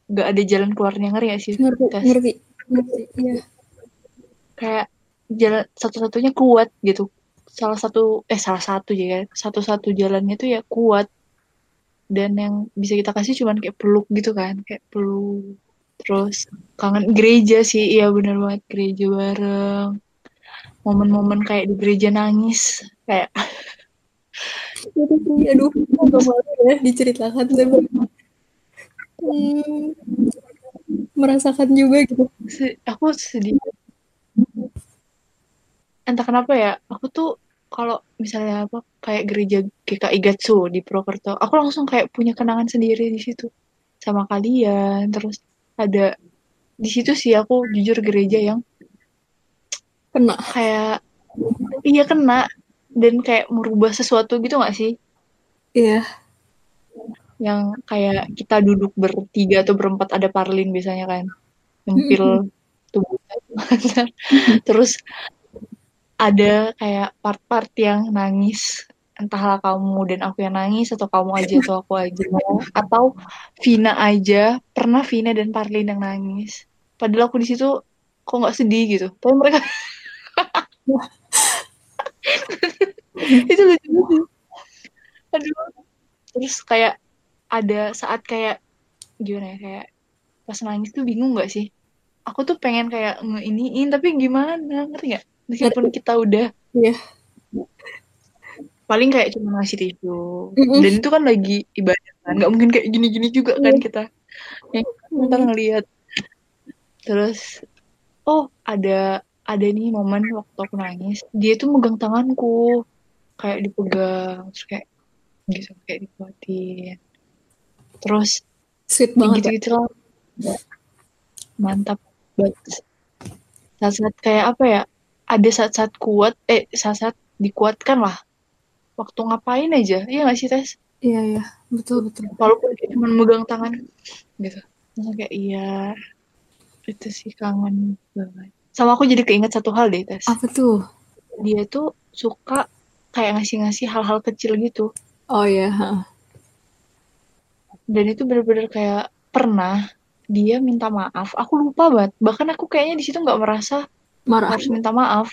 nggak ada jalan keluarnya ngeri gak sih? Ngerti, Tes. ngerti, ngerti. Iya. Kayak jalan satu-satunya kuat gitu. Salah satu eh salah satu ya satu-satu jalannya tuh ya kuat dan yang bisa kita kasih cuman kayak peluk gitu kan kayak peluk. Terus kangen gereja sih iya bener banget gereja bareng. Momen-momen kayak di gereja nangis kayak aduh, ya diceritakan tapi hmm, merasakan juga gitu. aku sedih. Entah kenapa ya aku tuh kalau misalnya apa kayak gereja GKI Gatsu di Purwokerto aku langsung kayak punya kenangan sendiri di situ sama kalian terus ada di situ sih aku jujur gereja yang Kena. kayak iya kena dan kayak merubah sesuatu gitu gak sih Iya. yang kayak kita duduk bertiga atau berempat ada Parlin biasanya kan nyempil tubuh terus ada kayak part-part yang nangis. Entahlah kamu dan aku yang nangis atau kamu aja atau aku aja. Atau Vina aja. Pernah Vina dan Parlin yang nangis. Padahal aku di situ kok nggak sedih gitu. Tapi mereka itu lucu banget aduh. Terus kayak ada saat kayak gimana ya kayak pas nangis tuh bingung nggak sih? Aku tuh pengen kayak ngeiniin tapi gimana? Ngerti nggak meskipun kita udah Iya. paling kayak cuma ngasih tisu. Dan itu kan lagi ibadah kan. Nggak mungkin kayak gini-gini juga kan Iya. kita yang ntar ngelihat terus oh ada ada nih momen waktu aku nangis. Dia tuh megang tanganku. Kayak dipegang terus kayak gitu kayak dikuatin. Terus Sweet banget. gitu gitu lah. Mantap. Banget saat-saat kayak apa ya ada saat-saat kuat eh saat-saat dikuatkan lah waktu ngapain aja iya nggak sih tes Iya, iya. Betul, betul. walaupun cuma megang tangan gitu Langsung kayak iya itu sih kangen banget sama aku jadi keinget satu hal deh tes Apa tuh? dia tuh suka kayak ngasih-ngasih hal-hal kecil gitu Oh iya. heeh. dan itu bener-bener kayak pernah dia minta maaf aku lupa banget bahkan aku kayaknya di situ nggak merasa Marah. harus minta maaf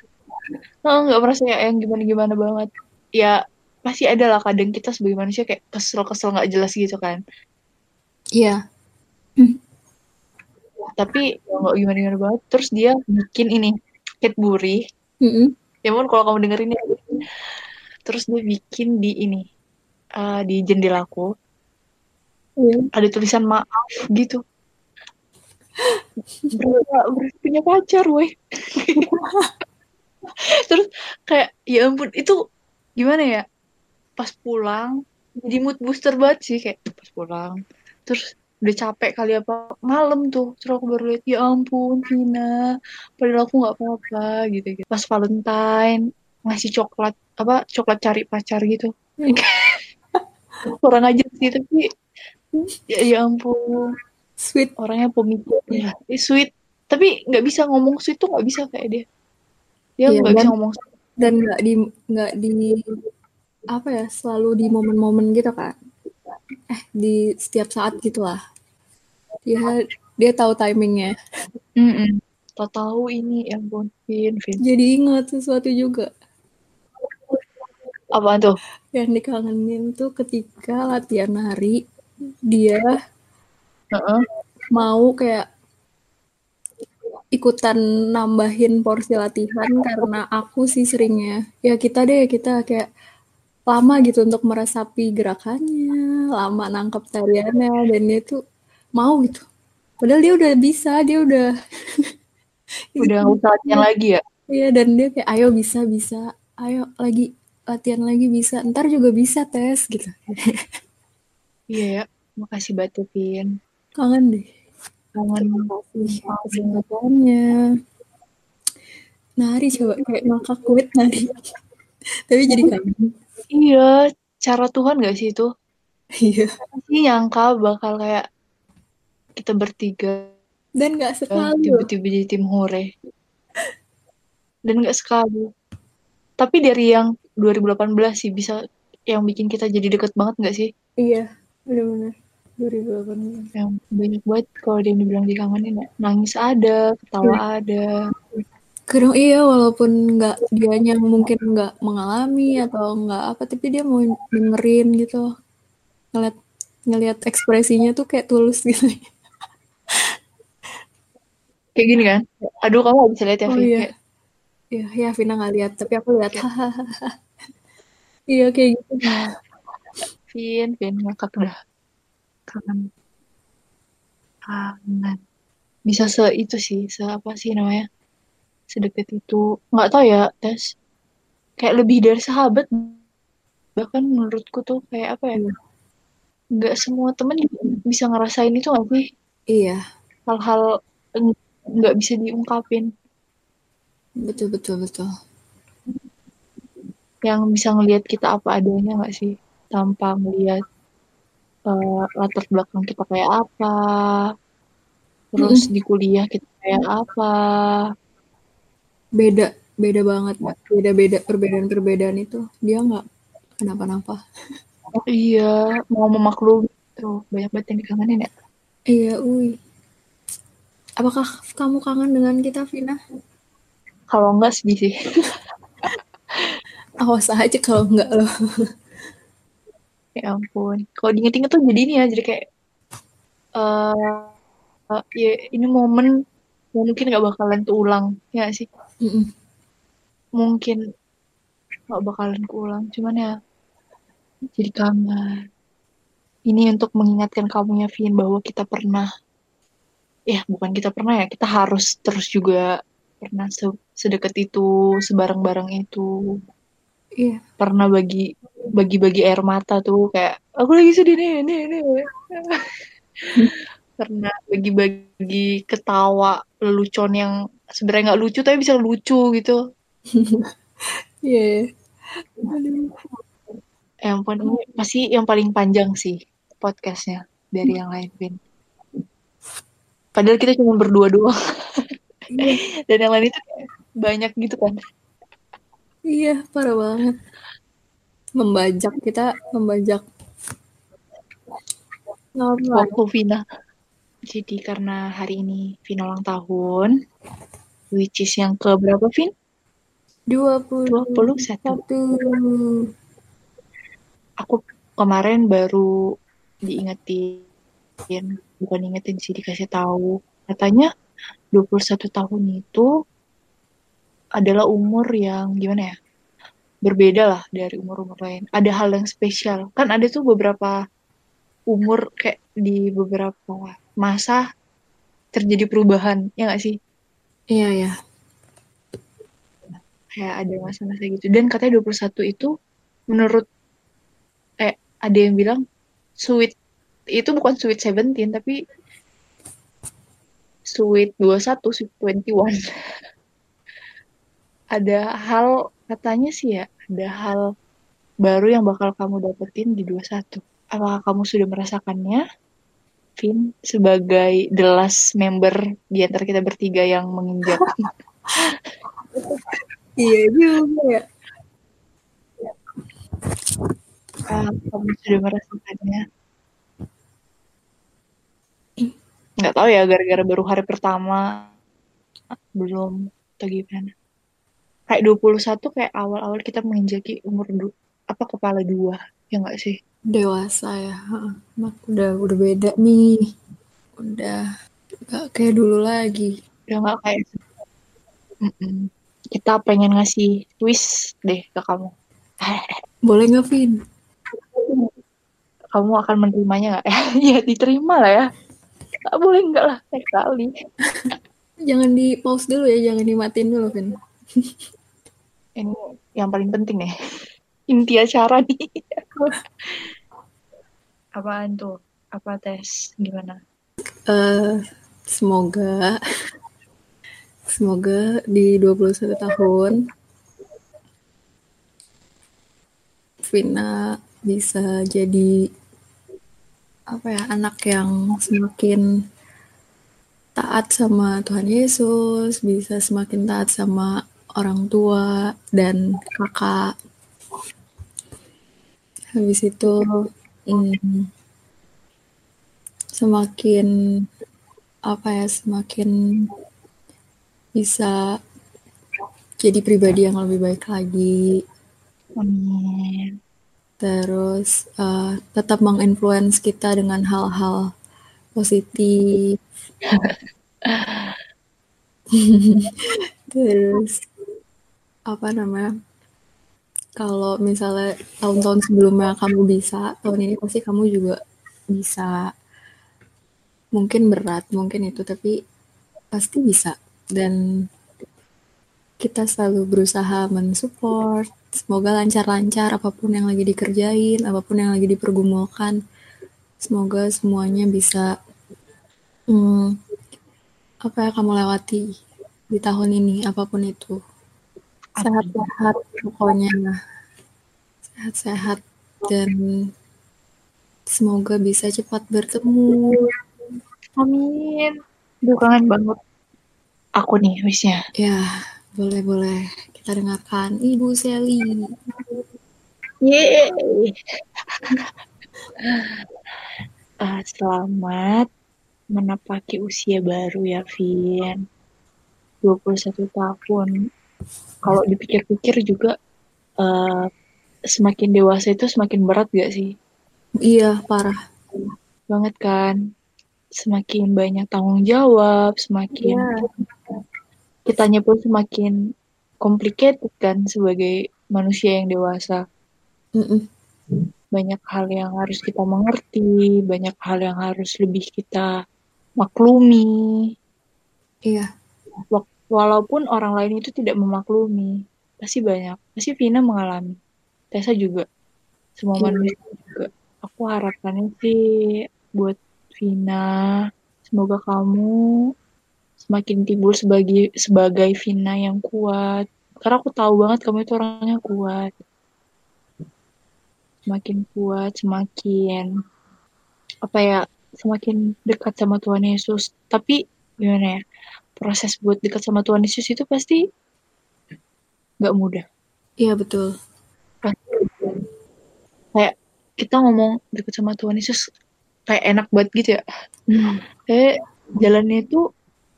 nggak merasa ya yang gimana-gimana banget ya pasti ada lah kadang kita sebagai manusia kayak kesel-kesel nggak jelas gitu kan Iya. tapi ya nggak gimana-gimana banget terus dia bikin ini Cadbury Mm-mm. ya mohon kalau kamu dengerin ya terus dia bikin di ini eh, di jendelaku Iya. ada tulisan maaf gitu punya pacar weh. Terus kayak ya ampun itu gimana ya? Pas pulang jadi mood booster banget sih kayak pas pulang. Terus udah capek kali apa malam tuh. Terus aku baru lihat ya ampun Vina padahal aku nggak apa-apa gitu, gitu. Pas Valentine ngasih coklat apa coklat cari pacar gitu. Hmm. kurang aja sih tapi ya, ya ampun sweet. Orangnya pemikir. Ya sweet. Tapi nggak bisa ngomong sweet tuh nggak bisa kayak dia. Dia Iya, nggak bisa dan- ngomong dan nggak di nggak di apa ya selalu di momen-momen gitu kan eh di setiap saat gitulah. Dia dia tahu timingnya. Mm-mm. tahu ini ya ampun Vin Vin. Jadi ingat sesuatu juga. Apaan tuh? Yang dikangenin tuh ketika latihan nari dia Heeh. mau kayak ikutan nambahin porsi latihan karena aku sih seringnya ya kita deh kita kayak lama gitu untuk meresapi gerakannya lama nangkep tariannya dan dia tuh mau gitu. Padahal dia udah bisa dia udah udah nggak usah latihan lagi ya? Iya dan dia kayak ayo bisa bisa ayo lagi latihan lagi bisa ntar juga bisa tes gitu. Iya ya makasih banget ya, Vin kangen deh. Kangen kasih. kesempatannya. Nari coba kayak ngakak kuit nari. Tapi jadi kangen. Iya cara Tuhan gak sih itu? Iya. Sih nyangka bakal kayak kita bertiga? Dan nggak sekali loh. tiba-tiba jadi tim hore. Dan nggak sekali tapi dari yang 2018 sih bisa yang bikin kita jadi deket banget nggak sih? Iya benar-benar 2018 yang banyak banget kalau dia dibilang dikangenin ya. Nangis ada ketawa ada. Kadang iya walaupun nggak dianya mungkin nggak mengalami atau nggak apa tapi dia mau dengerin gitu. Ngeliat ngeliat ekspresinya tuh kayak tulus gitu. Kayak gini kan? Aduh kamu gak bisa lihat ya Oh, Vi iya. Kayak, ya ya Vina nggak lihat tapi aku lihat. Hahaha iya kayak gitu. Vin Vin ngakak dah kangen kangen bisa se itu sih se apa sih namanya sedekat itu. Nggak tahu ya tes kayak lebih dari sahabat. Bahkan menurutku tuh kayak apa ya Iya. nggak semua temen bisa ngerasain itu nggak sih? Iya. Hal-hal nggak bisa diungkapin. Betul betul betul. Yang bisa ngelihat kita apa adanya nggak sih? Tanpa ngelihat eh, latar belakang kita kayak apa? Terus di kuliah kita kayak apa? Beda beda banget beda beda perbedaan perbedaan itu. Dia nggak kenapa-napa iya. Mau memaklumi tuh banyak banget yang dikangenin ya? Iya ui apakah kamu kangen dengan kita Vina? Kalau enggak sedih sih. Awas aja kalau nggak loh ya ampun. Kalau diinget-inget tuh jadi ini ya jadi kayak eh eh, ya ini momen yang mungkin nggak bakalan keulang ya sih? Mungkin nggak bakalan keulang cuman ya jadi kangen ini untuk mengingatkan kamu ya Vin bahwa kita pernah ya bukan kita pernah ya kita harus terus juga pernah se- sedekat itu sebareng-bareng itu. Iya. Pernah bagi bagi-bagi air mata tuh kayak aku lagi sedih nih nih nih. Pernah bagi-bagi ketawa lelucon yang sebenarnya nggak lucu tapi bisa lucu gitu. Iya. Aduh. ya ampun ini pasti yang paling panjang sih podcastnya dari yang lain Vin. Padahal kita cuma berdua doang. Iya. dan yang lain itu banyak gitu kan. Iya parah banget membajak kita membajak. Normal. waktu Vina jadi karena hari ini Vina ulang tahun which is yang ke berapa Vin? dua puluh 21 satu. Aku kemarin baru diingetin. Bukan diingetin sih dikasih tahu. Katanya 21 tahun itu adalah umur yang gimana ya berbeda lah dari umur-umur lain. Ada hal yang spesial. Kan ada tuh beberapa umur kayak di beberapa masa terjadi perubahan ya nggak sih? Iya ya kayak ada masa-masa gitu. Dan katanya 21 itu menurut ada yang bilang sweet itu bukan sweet seventeen tapi sweet 21 sweet 21 ada hal katanya sih ya ada hal baru yang bakal kamu dapetin di 21 apakah kamu sudah merasakannya Vin sebagai the last member di antara kita bertiga yang menginjak? Iya juga ya. Ah, kamu sudah merasakannya? Nggak tahu ya gara-gara baru hari pertama belum atau gimana kayak 21 kayak awal-awal kita menginjaki umur du- apa kepala dua ya nggak sih? Dewasa ya. Mak udah udah beda nih. Udah gak kayak dulu lagi. Udah nggak kayak Mm-mm. kita pengen ngasih twist deh ke kamu. Boleh nggak Vin? Kamu akan menerimanya nggak? Ya diterima lah ya. Nggak boleh nggak lah sekali. Jangan di pause dulu ya jangan dimatiin dulu Vin ini yang paling penting nih. Inti acara nih. Apaan tuh? Apa tes? Gimana? Eh, semoga semoga di 21 tahun Vina bisa jadi apa ya anak yang semakin taat sama Tuhan Yesus, bisa semakin taat sama orang tua dan kakak. Habis itu hmm, semakin apa ya semakin bisa jadi pribadi yang lebih baik lagi. Amin. Terus eh, tetap menginfluence kita dengan hal-hal positif. Terus apa namanya kalau misalnya tahun-tahun sebelumnya kamu bisa tahun ini pasti kamu juga bisa. Mungkin berat mungkin itu tapi pasti bisa. Dan kita selalu berusaha mensupport. Semoga lancar-lancar apa pun yang lagi dikerjain apa pun yang lagi dipergumulkan semoga semuanya bisa hmm, apa yang kamu lewati di tahun ini apa pun itu sehat-sehat pokoknya. Sehat-sehat dan semoga bisa cepat bertemu. Amin. Duh kangen banget aku nih wishnya ya boleh boleh. Kita dengarkan Ibu Sally. Yeay. Ah, selamat menapaki usia baru ya, Vin. 21 tahun. Kalau dipikir-pikir juga eh, semakin dewasa itu semakin berat gak sih? iya parah Banget kan? Semakin banyak tanggung jawab, semakin kitanya pun semakin complicated kan sebagai manusia yang dewasa. Mm-mm. banyak hal yang harus kita mengerti, banyak hal yang harus lebih kita maklumi. iya Wak- Walaupun orang lain itu tidak memaklumi, pasti banyak. Pasti Vina mengalami. Tessa juga. Semua Iya. manusia juga. Aku harapannya sih buat Vina, semoga kamu semakin timbul sebagai sebagai Vina yang kuat. Karena aku tahu banget kamu itu orangnya kuat. Semakin kuat, semakin apa ya, semakin dekat sama Tuhan Yesus. Tapi gimana ya, proses buat dekat sama Tuhan Yesus itu pasti nggak mudah. iya betul Kayak kita ngomong dekat sama Tuhan Yesus kayak enak banget gitu ya. Hmm. Kayak jalannya itu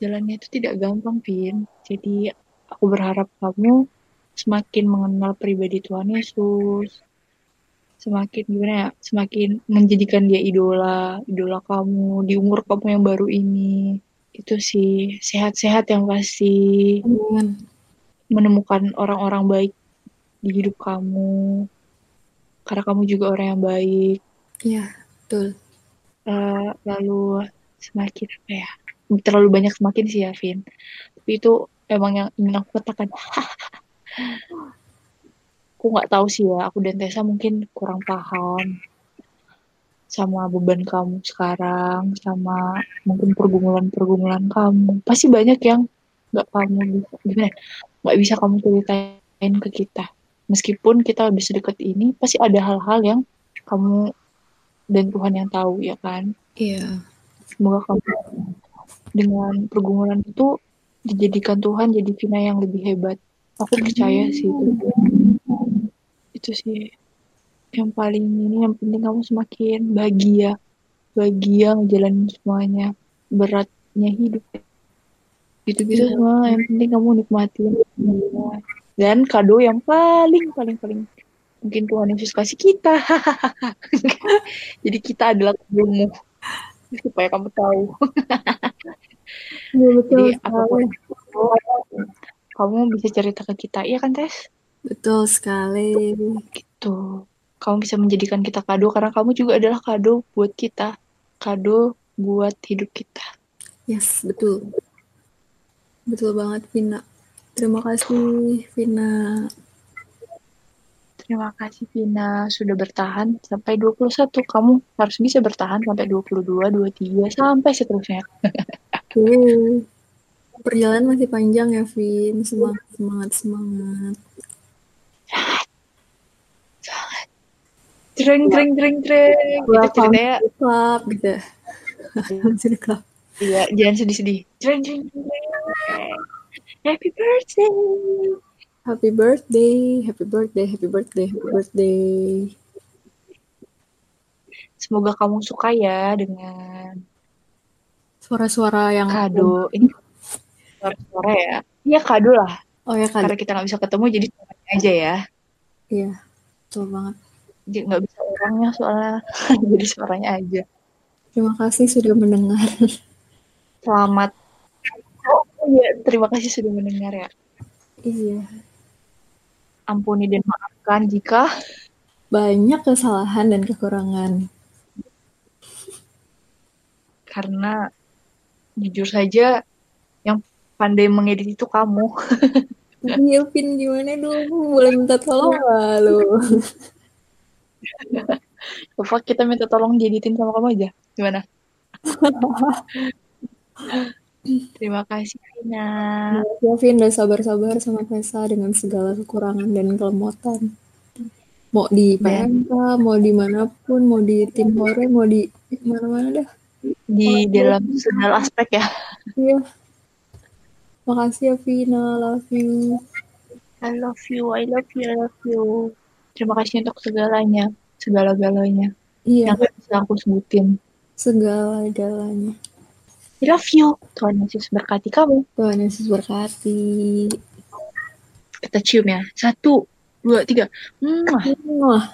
jalannya itu tidak gampang, Vin. Jadi aku berharap kamu semakin mengenal pribadi Tuhan Yesus, semakin gimana ya, semakin menjadikan dia idola, idola kamu di umur kamu yang baru ini. Itu sih sehat-sehat yang pasti Amin. menemukan orang-orang baik di hidup kamu. Karena kamu juga orang yang baik. iya betul Eh, lalu semakin apa ya? Terlalu banyak semakin sih ya, Vin. Tapi itu emang yang ingin aku katakan. aku nggak tahu sih ya, aku dan Tessa mungkin kurang paham. Sama beban kamu sekarang, sama mungkin pergumulan-pergumulan kamu. Pasti banyak yang nggak kamu bisa, gimana? ya, Nggak bisa kamu ceritain ke kita. Meskipun kita lebih sedekat ini, pasti ada hal-hal yang kamu dan Tuhan yang tahu ya kan. Iya. Semoga kamu dengan pergumulan itu dijadikan Tuhan jadi Vina yang lebih hebat. Aku percaya sih itu. Itu sih yang paling ini yang penting kamu semakin bahagia. Bahagia ngejalanin semuanya. Beratnya hidup. Gitu-gitu Iya. semua yang penting kamu nikmatin. Dan kado yang paling paling paling mungkin Tuhan Yesus kasih kita. Jadi kita adalah kadomu. Supaya kamu tahu. Iya betul jadi apa pun kamu bisa cerita ke kita. Iya kan Tes Betul sekali. gitu kamu bisa menjadikan kita kado karena kamu juga adalah kado buat kita kado buat hidup kita Yes, betul. Betul banget, Vina. Terima kasih, Vina. terima kasih Vina sudah bertahan sampai 21 kamu harus bisa bertahan sampai 22 23 sampai seterusnya Oke. Perjalanan masih panjang ya, Vin. Semangat, semangat, semangat. Jreng, jreng, jreng, jreng. Itu Welcome ceritanya, club, gitu. The club. iya, jangan sedih-sedih. Jreng, jreng, jreng, jreng. Happy birthday. Happy birthday, happy birthday, happy birthday, happy birthday. Semoga kamu suka ya dengan Suara-suara yang kado. Ini suara-suara ya. Iya, kado lah. Oh ya kan? Karena kita nggak bisa ketemu, jadi aja ya. Iya, betul banget. Jadi nggak bisa orangnya soalnya. jadi suaranya aja. Terima kasih sudah mendengar. Selamat. Oh iya, terima kasih sudah mendengar ya. iya, Ampuni dan maafkan jika banyak kesalahan dan kekurangan. karena jujur saja yang pandai mengedit itu kamu. Vin, gimana dong? Boleh minta tolong lo? Apa kita minta tolong dieditin sama kamu aja? Gimana? Terima kasih Vina. Ya, Vin, udah sabar-sabar sama Tessa dengan segala kekurangan dan kelemotan. Mau di PMK, mau di mana pun, mau di tim hore, mau di mana-mana dah. Di dalam segala aspek ya. Iya. Makasih ya, Vina. Love you. I love you, I love you, I love you. Terima kasih untuk segalanya, segala-galanya Iya, yang gak bisa aku sebutin. segala-galanya. I love you. Tuhan Yesus berkati kamu. Tuhan Yesus berkati. Kita cium ya. Satu, dua, tiga. Mwah. Wah,